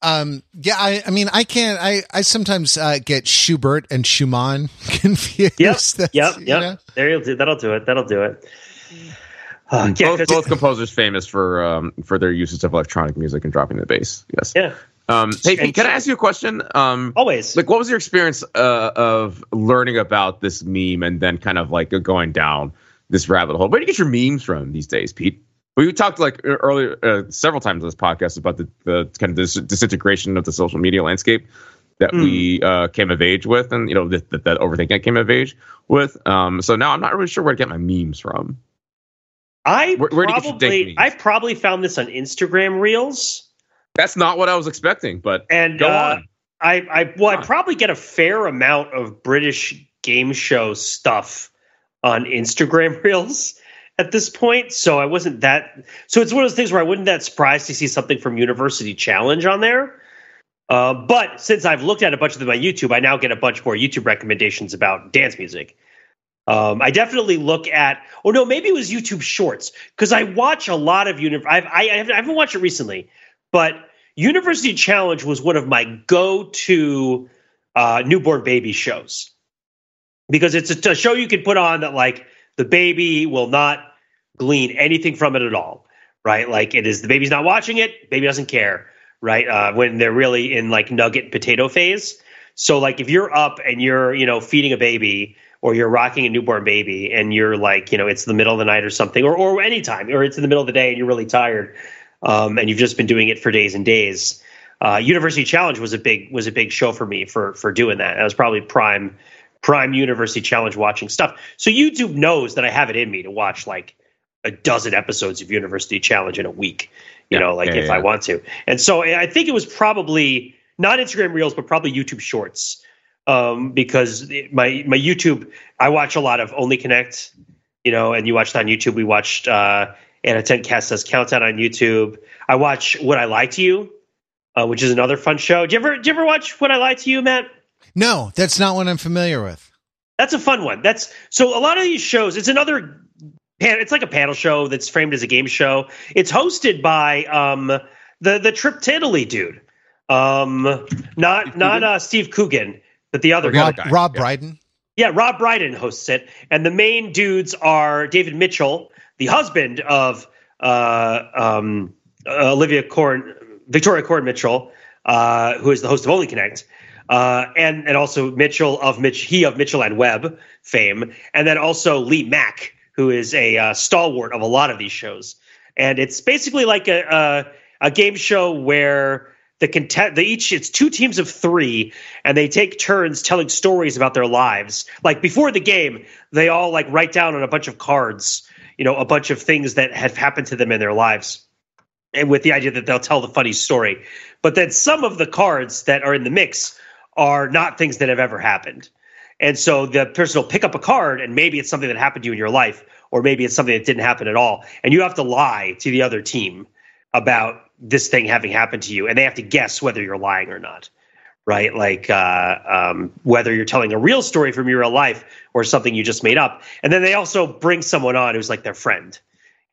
Um, yeah, I, I mean, I can't, I, I sometimes, uh, get Schubert and Schumann confused. Yep. yep. Yep. Know? There you'll do, that'll do it. That'll do it. Uh, yeah, both, both composers famous for um, for their uses of electronic music and dropping the bass. Yes. Yeah. Um, hey, can I ask you a question? Um, Always. Like, what was your experience uh, of learning about this meme and then kind of like going down this rabbit hole? Where do you get your memes from these days, Pete? We talked like earlier uh, several times on this podcast about the, the kind of dis- disintegration of the social media landscape that mm. we uh, came of age with, and you know that that, that Overthinking It came of age with. Um, so now I'm not really sure where to get my memes from. I where, where probably I probably found this on Instagram Reels. That's not what I was expecting, but and go uh, on. I I well I probably get a fair amount of British game show stuff on Instagram Reels at this point, so I wasn't that. So it's one of those things where I wouldn't that surprised to see something from University Challenge on there. Uh, but since I've looked at a bunch of them on YouTube, I now get a bunch more YouTube recommendations about dance music. Um, I definitely look at. Oh no, maybe it was YouTube Shorts because I watch a lot of uni. I've, I, I haven't watched it recently, but University Challenge was one of my go-to uh, newborn baby shows because it's a, a show you can put on that like the baby will not glean anything from it at all, right? Like it is the baby's not watching it, baby doesn't care, right? Uh, when they're really in like nugget potato phase. So like if you're up and you're you know feeding a baby or you're rocking a newborn baby and you're like, you know, it's the middle of the night or something, or or anytime, or it's in the middle of the day and you're really tired, um, and you've just been doing it for days and days. Uh, University Challenge was a big was a big show for me for for doing that. I was probably prime prime University Challenge watching stuff. So YouTube knows that I have it in me to watch like a dozen episodes of University Challenge in a week. You yeah, know, like yeah, if yeah. I want to. And so I think it was probably not Instagram Reels, but probably YouTube Shorts um, because my my YouTube I watch a lot of Only Connect, you know, and you watched on YouTube. We watched uh, 8 Out of 10 Cats Does Countdown on YouTube. I watch Would I Lie to You, uh, which is another fun show. Do you ever do you ever watch Would I Lie to You, Matt? No, that's not one I'm familiar with. That's a fun one. That's so a lot of these shows. It's another. It's like a panel show that's framed as a game show. It's hosted by um, the the Trip to Italy dude. Um, not not uh, Steve Coogan but the other Rob, guy, Rob yeah. Brydon. Yeah, Rob Brydon hosts it, and the main dudes are David Mitchell, the husband of uh, um, Olivia Corn, Victoria Coren Mitchell, uh, who is the host of Only Connect, uh, and and also Mitchell of Mitch, he of Mitchell and Webb fame, and then also Lee Mack, who is a uh, stalwart of a lot of these shows, and it's basically like a a, a game show where the content they each it's two teams of three and they take turns telling stories about their lives like before the game they all like write down on a bunch of cards you know a bunch of things that have happened to them in their lives and with the idea that they'll tell the funny story. But then some of the cards that are in the mix are not things that have ever happened. And so the person will pick up a card and maybe it's something that happened to you in your life, or maybe it's something that didn't happen at all. And you have to lie to the other team about this thing having happened to you. And they have to guess whether you're lying or not. Right. Like uh, um, whether you're telling a real story from your real life or something you just made up. And then they also bring someone on who's like their friend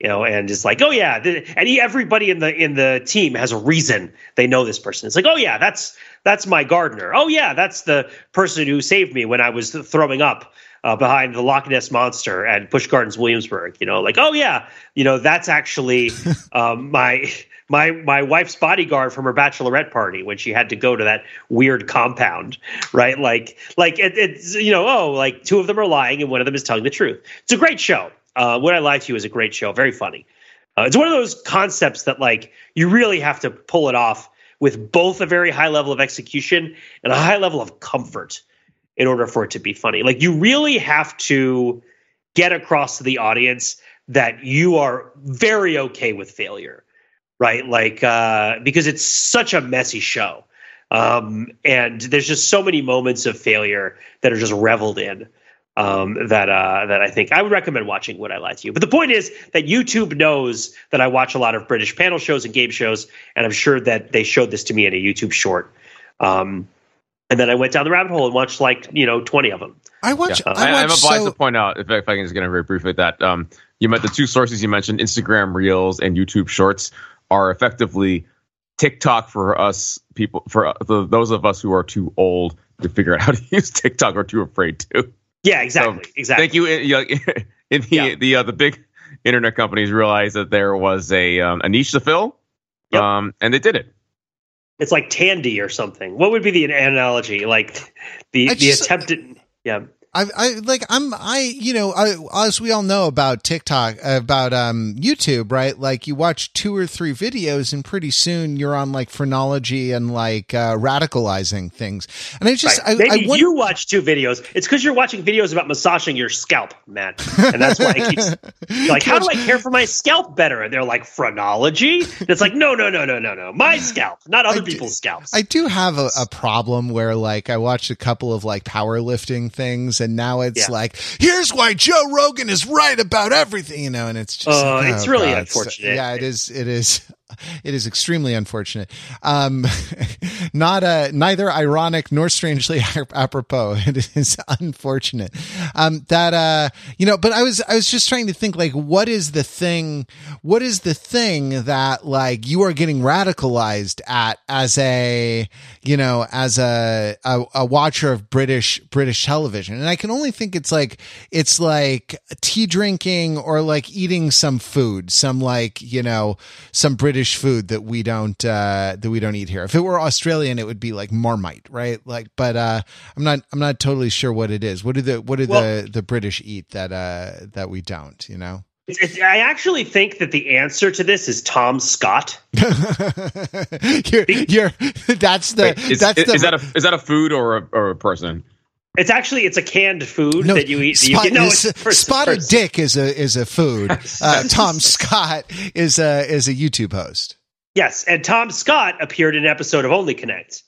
you know, and it's like, oh yeah, and he, everybody in the in the team has a reason they know this person. It's like, oh yeah, that's that's my gardener. Oh yeah, that's the person who saved me when I was throwing up uh, behind the Loch Ness monster and Busch Gardens, Williamsburg. You know, like, oh yeah, you know, that's actually um, my my my wife's bodyguard from her bachelorette party when she had to go to that weird compound, right? Like, like it, it's you know, oh, like two of them are lying and one of them is telling the truth. It's a great show. Uh, Would I Lie to You is a great show, very funny. Uh, it's one of those concepts that like you really have to pull it off with both a very high level of execution and a high level of comfort in order for it to be funny. Like you really have to get across to the audience that you are very okay with failure, right? Like uh, because it's such a messy show. Um, and there's just so many moments of failure that are just reveled in um, that uh, that I think I would recommend watching Would I Lie to You. But the point is that YouTube knows that I watch a lot of British panel shows and game shows, and I'm sure that they showed this to me in a YouTube short. Um, and then I went down the rabbit hole and watched like you know 20 of them. I watch. Yeah. I, I, am watch obliged so- to point out, if, if I can just get very briefly, that um, you met the two sources you mentioned, Instagram Reels and YouTube Shorts, are effectively TikTok for us people, for uh, the, those of us who are too old to figure out how to use TikTok or too afraid to. Yeah, exactly. So, exactly. Thank you. In, in the yeah. the uh, the big internet companies realized that there was a um, a niche to fill, yep. um, and they did it. It's like Tandy or something. What would be the analogy? Like the I the just, attempted. Yeah. I, I like I'm I you know I, as we all know about TikTok about um YouTube right? Like you watch two or three videos and pretty soon you're on like phrenology and like uh, radicalizing things. And I just right. I, maybe I wonder- you watch two videos. It's because you're watching videos about massaging your scalp Matt. And that's why it keeps like how do I care for my scalp better? And they're like phrenology? It's like no no no no no no. My scalp not other I people's do, scalps. I do have a, a problem where like I watched a couple of like powerlifting things and now it's yeah. like, here's why Joe Rogan is right about everything, you know, and it's just, uh, oh, it's really God. unfortunate. yeah, it is. It is. it is extremely unfortunate. Um, not uh, neither ironic nor strangely apropos. It is unfortunate um, that uh, you know. But I was I was just trying to think like, what is the thing? What is the thing that like you are getting radicalized at as a you know as a a, a watcher of British British television? And I can only think it's like it's like tea drinking or like eating some food, some like you know some British British food that we don't uh, that we don't eat here. If it were Australian, it would be like Marmite, right? Like, but uh, I'm not I'm not totally sure what it is. What do the what do well, the the British eat that uh, that we don't? You know. I actually think that the answer to this is Tom Scott. you're, you're, that's the Wait, is, that's is, the, is that a is that a food or a, or a person? It's actually it's a canned food no, that you eat. Spot, you, no, spotted person. dick is a is a food. Uh, Tom Scott is a is a YouTube host. Yes, and Tom Scott appeared in an episode of Only Connect,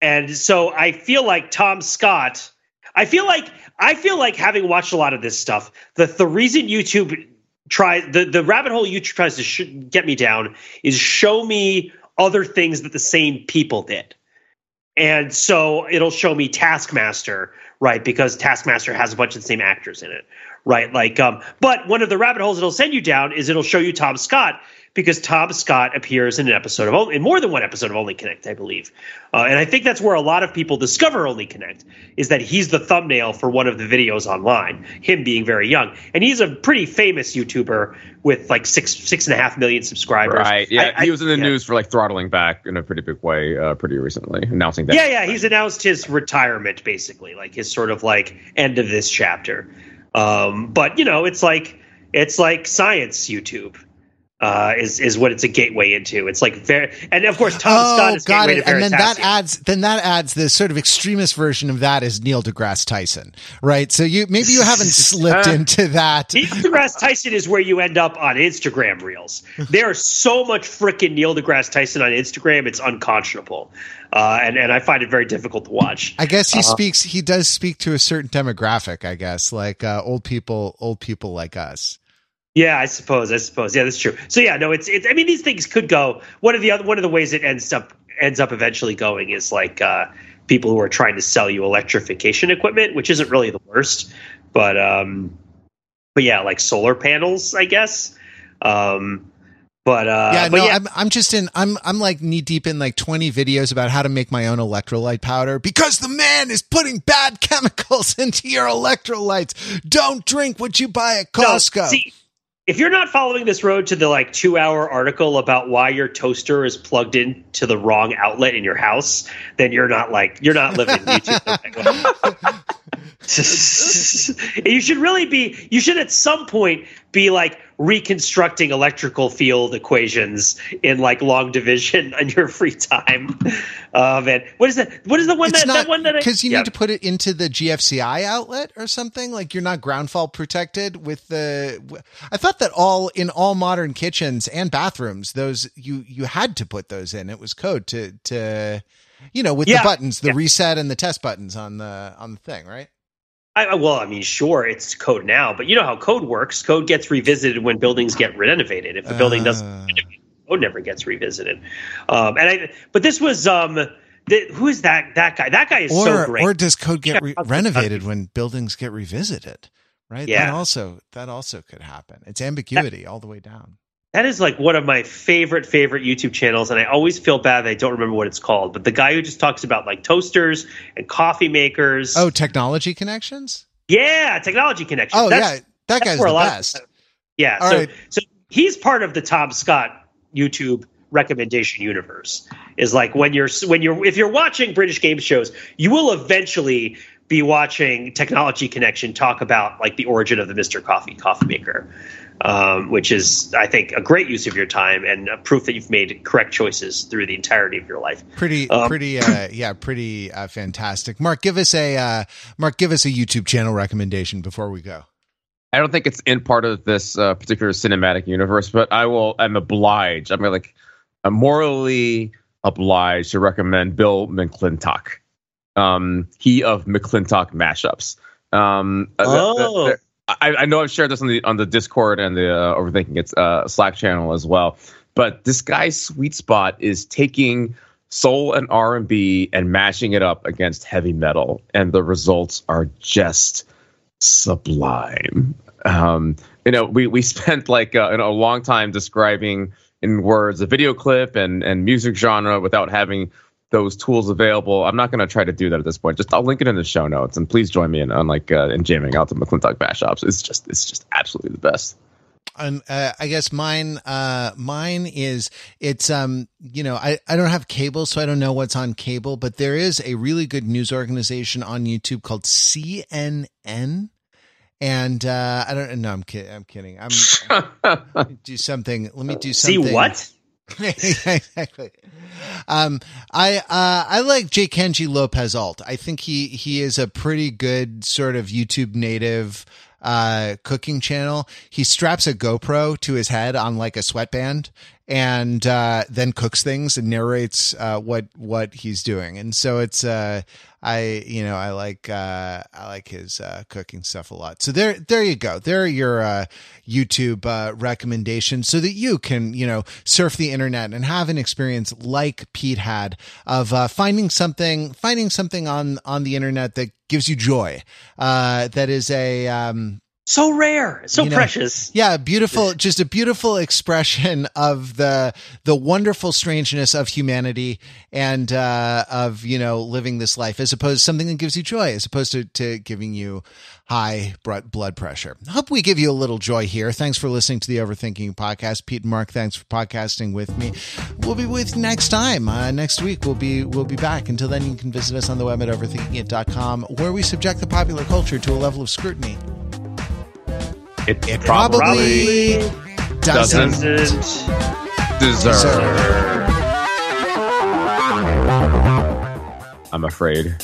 and so I feel like Tom Scott. I feel like I feel like having watched a lot of this stuff. The the reason YouTube tries the the rabbit hole YouTube tries to sh- get me down is show me other things that the same people did. And so it'll show me Taskmaster, right? Because Taskmaster has a bunch of the same actors in it, right? Like, um, but one of the rabbit holes it'll send you down is it'll show you Tom Scott because Tom Scott appears in an episode of in more than one episode of Only Connect, I believe, uh, and I think that's where a lot of people discover Only Connect is that he's the thumbnail for one of the videos online. Him being very young, and he's a pretty famous YouTuber with like six six and a half million subscribers. Right? Yeah, I, he was in the yeah. news for like throttling back in a pretty big way, uh, pretty recently, announcing that. Yeah, yeah, he's announced his retirement basically, like his sort of like end of this chapter. Um, but you know, it's like it's like science YouTube uh, is is what it's a gateway into. It's like very, and of course Tom oh, Scott is got it. to And then that adds then that adds the sort of extremist version of that is Neil deGrasse Tyson, right? So you maybe you haven't slipped into that. Neil deGrasse Tyson is where you end up on Instagram reels. There's so much freaking Neil deGrasse Tyson on Instagram, it's unconscionable, uh, and and I find it very difficult to watch. I guess he Uh-huh. speaks. He does speak to a certain demographic. I guess like uh, old people, old people like us. Yeah, I suppose. I suppose. Yeah, that's true. So yeah, no, it's it's. I mean, these things could go. One of the other one of the ways it ends up ends up eventually going is like uh, people who are trying to sell you electrification equipment, which isn't really the worst, but um, but yeah, like solar panels, I guess. Um, but uh, yeah, but no, yeah, I'm I'm just in. I'm I'm like knee deep in like 20 videos about how to make my own electrolyte powder because the man is putting bad chemicals into your electrolytes. Don't drink what you buy at No, Costco. see, if you're not following this road to the like two hour article about why your toaster is plugged in to the wrong outlet in your house, then you're not like you're not living YouTube. you should really be you should at some point be like reconstructing electrical field equations in like long division on your free time. Uh man. What is that? What is the one it's that, not that one that because you yeah. need to put it into the GFCI outlet or something. Like you're not ground fault protected with the. I thought that all in all modern kitchens and bathrooms, those you you had to put those in. It was code to to, you know, with Yeah. the buttons, the Yeah. reset and the test buttons on the on the thing, right? I, well, I mean, sure, it's code now, but you know how code works. Code gets revisited when buildings get renovated. If the building doesn't, Uh. code never gets revisited. Um, and I, but this was, um, the, who is that? That guy? That guy is or so great. or does code get re- renovated when buildings get revisited? Right. That Yeah. also that also could happen. It's ambiguity all the way down. That is like one of my favorite favorite YouTube channels, and I always feel bad that I don't remember what it's called. But the guy who just talks about like toasters and coffee makers. Oh, technology connections. yeah, technology connections. Oh That's- yeah, that guy's the lot of- best. Yeah. All so, right. so he's part of the Tom Scott YouTube recommendation universe. Is like when you're when you're if you're watching British game shows, you will eventually be watching Technology Connection talk about like the origin of the Mr. Coffee coffee maker, um, which is I think a great use of your time and a proof that you've made correct choices through the entirety of your life. Pretty, Um, pretty, uh, yeah, pretty uh, fantastic. Mark, give us a uh, Mark, give us a YouTube channel recommendation before we go. I don't think it's in part of this uh, particular cinematic universe, but I will. I'm obliged. I'm like, I'm morally obliged to recommend Bill McClintock. Um, he of McClintock mashups. Um, Oh. th- th- I, I know I've shared this on the on the Discord and the uh, Overthinking It's uh, Slack channel as well. But this guy's sweet spot is taking soul and R and B and mashing it up against heavy metal, and the results are just sublime. Um, you know, we we spent like uh, a long time describing in words a video clip and and music genre without having those tools available. I'm not going to try to do that at this point. Just I'll link it in the show notes, and please join me in on like uh, in jamming out to McClintock mashups. It's just it's just absolutely the best. And uh, I guess mine, uh, mine is it's um, you know, I I don't have cable, so I don't know what's on cable, but there is a really good news organization on YouTube called CNN. And uh, I don't know. I'm kidding. I'm kidding. I'm let me do something. Let me do something. See something. what? exactly. Um, I uh, I like J. Kenji Lopez-Alt. I think he he is a pretty good sort of YouTube native uh cooking channel. He straps a GoPro to his head on like a sweatband and uh then cooks things and narrates uh what what he's doing. And so it's uh I you know I like uh I like his uh cooking stuff a lot. So there there you go. There are your uh YouTube uh recommendations so that you can, you know, surf the internet and have an experience like Pete had of uh finding something finding something on on the internet that gives you joy. Uh that is a um So rare, so You know, precious. yeah, beautiful, just a beautiful expression of the the wonderful strangeness of humanity and uh, of you know living this life, as opposed to something that gives you joy, as opposed to to giving you high blood pressure. Hope we give you a little joy here. Thanks for listening to the Overthinking podcast, Pete and Mark. Thanks for podcasting with me. We'll be with you next time. Uh, next week we'll be we'll be back. Until then, you can visit us on the web at overthinkingit.com, where we subject the popular culture to a level of scrutiny. It, It probably probably doesn't, Doesn't Deserve. I'm afraid.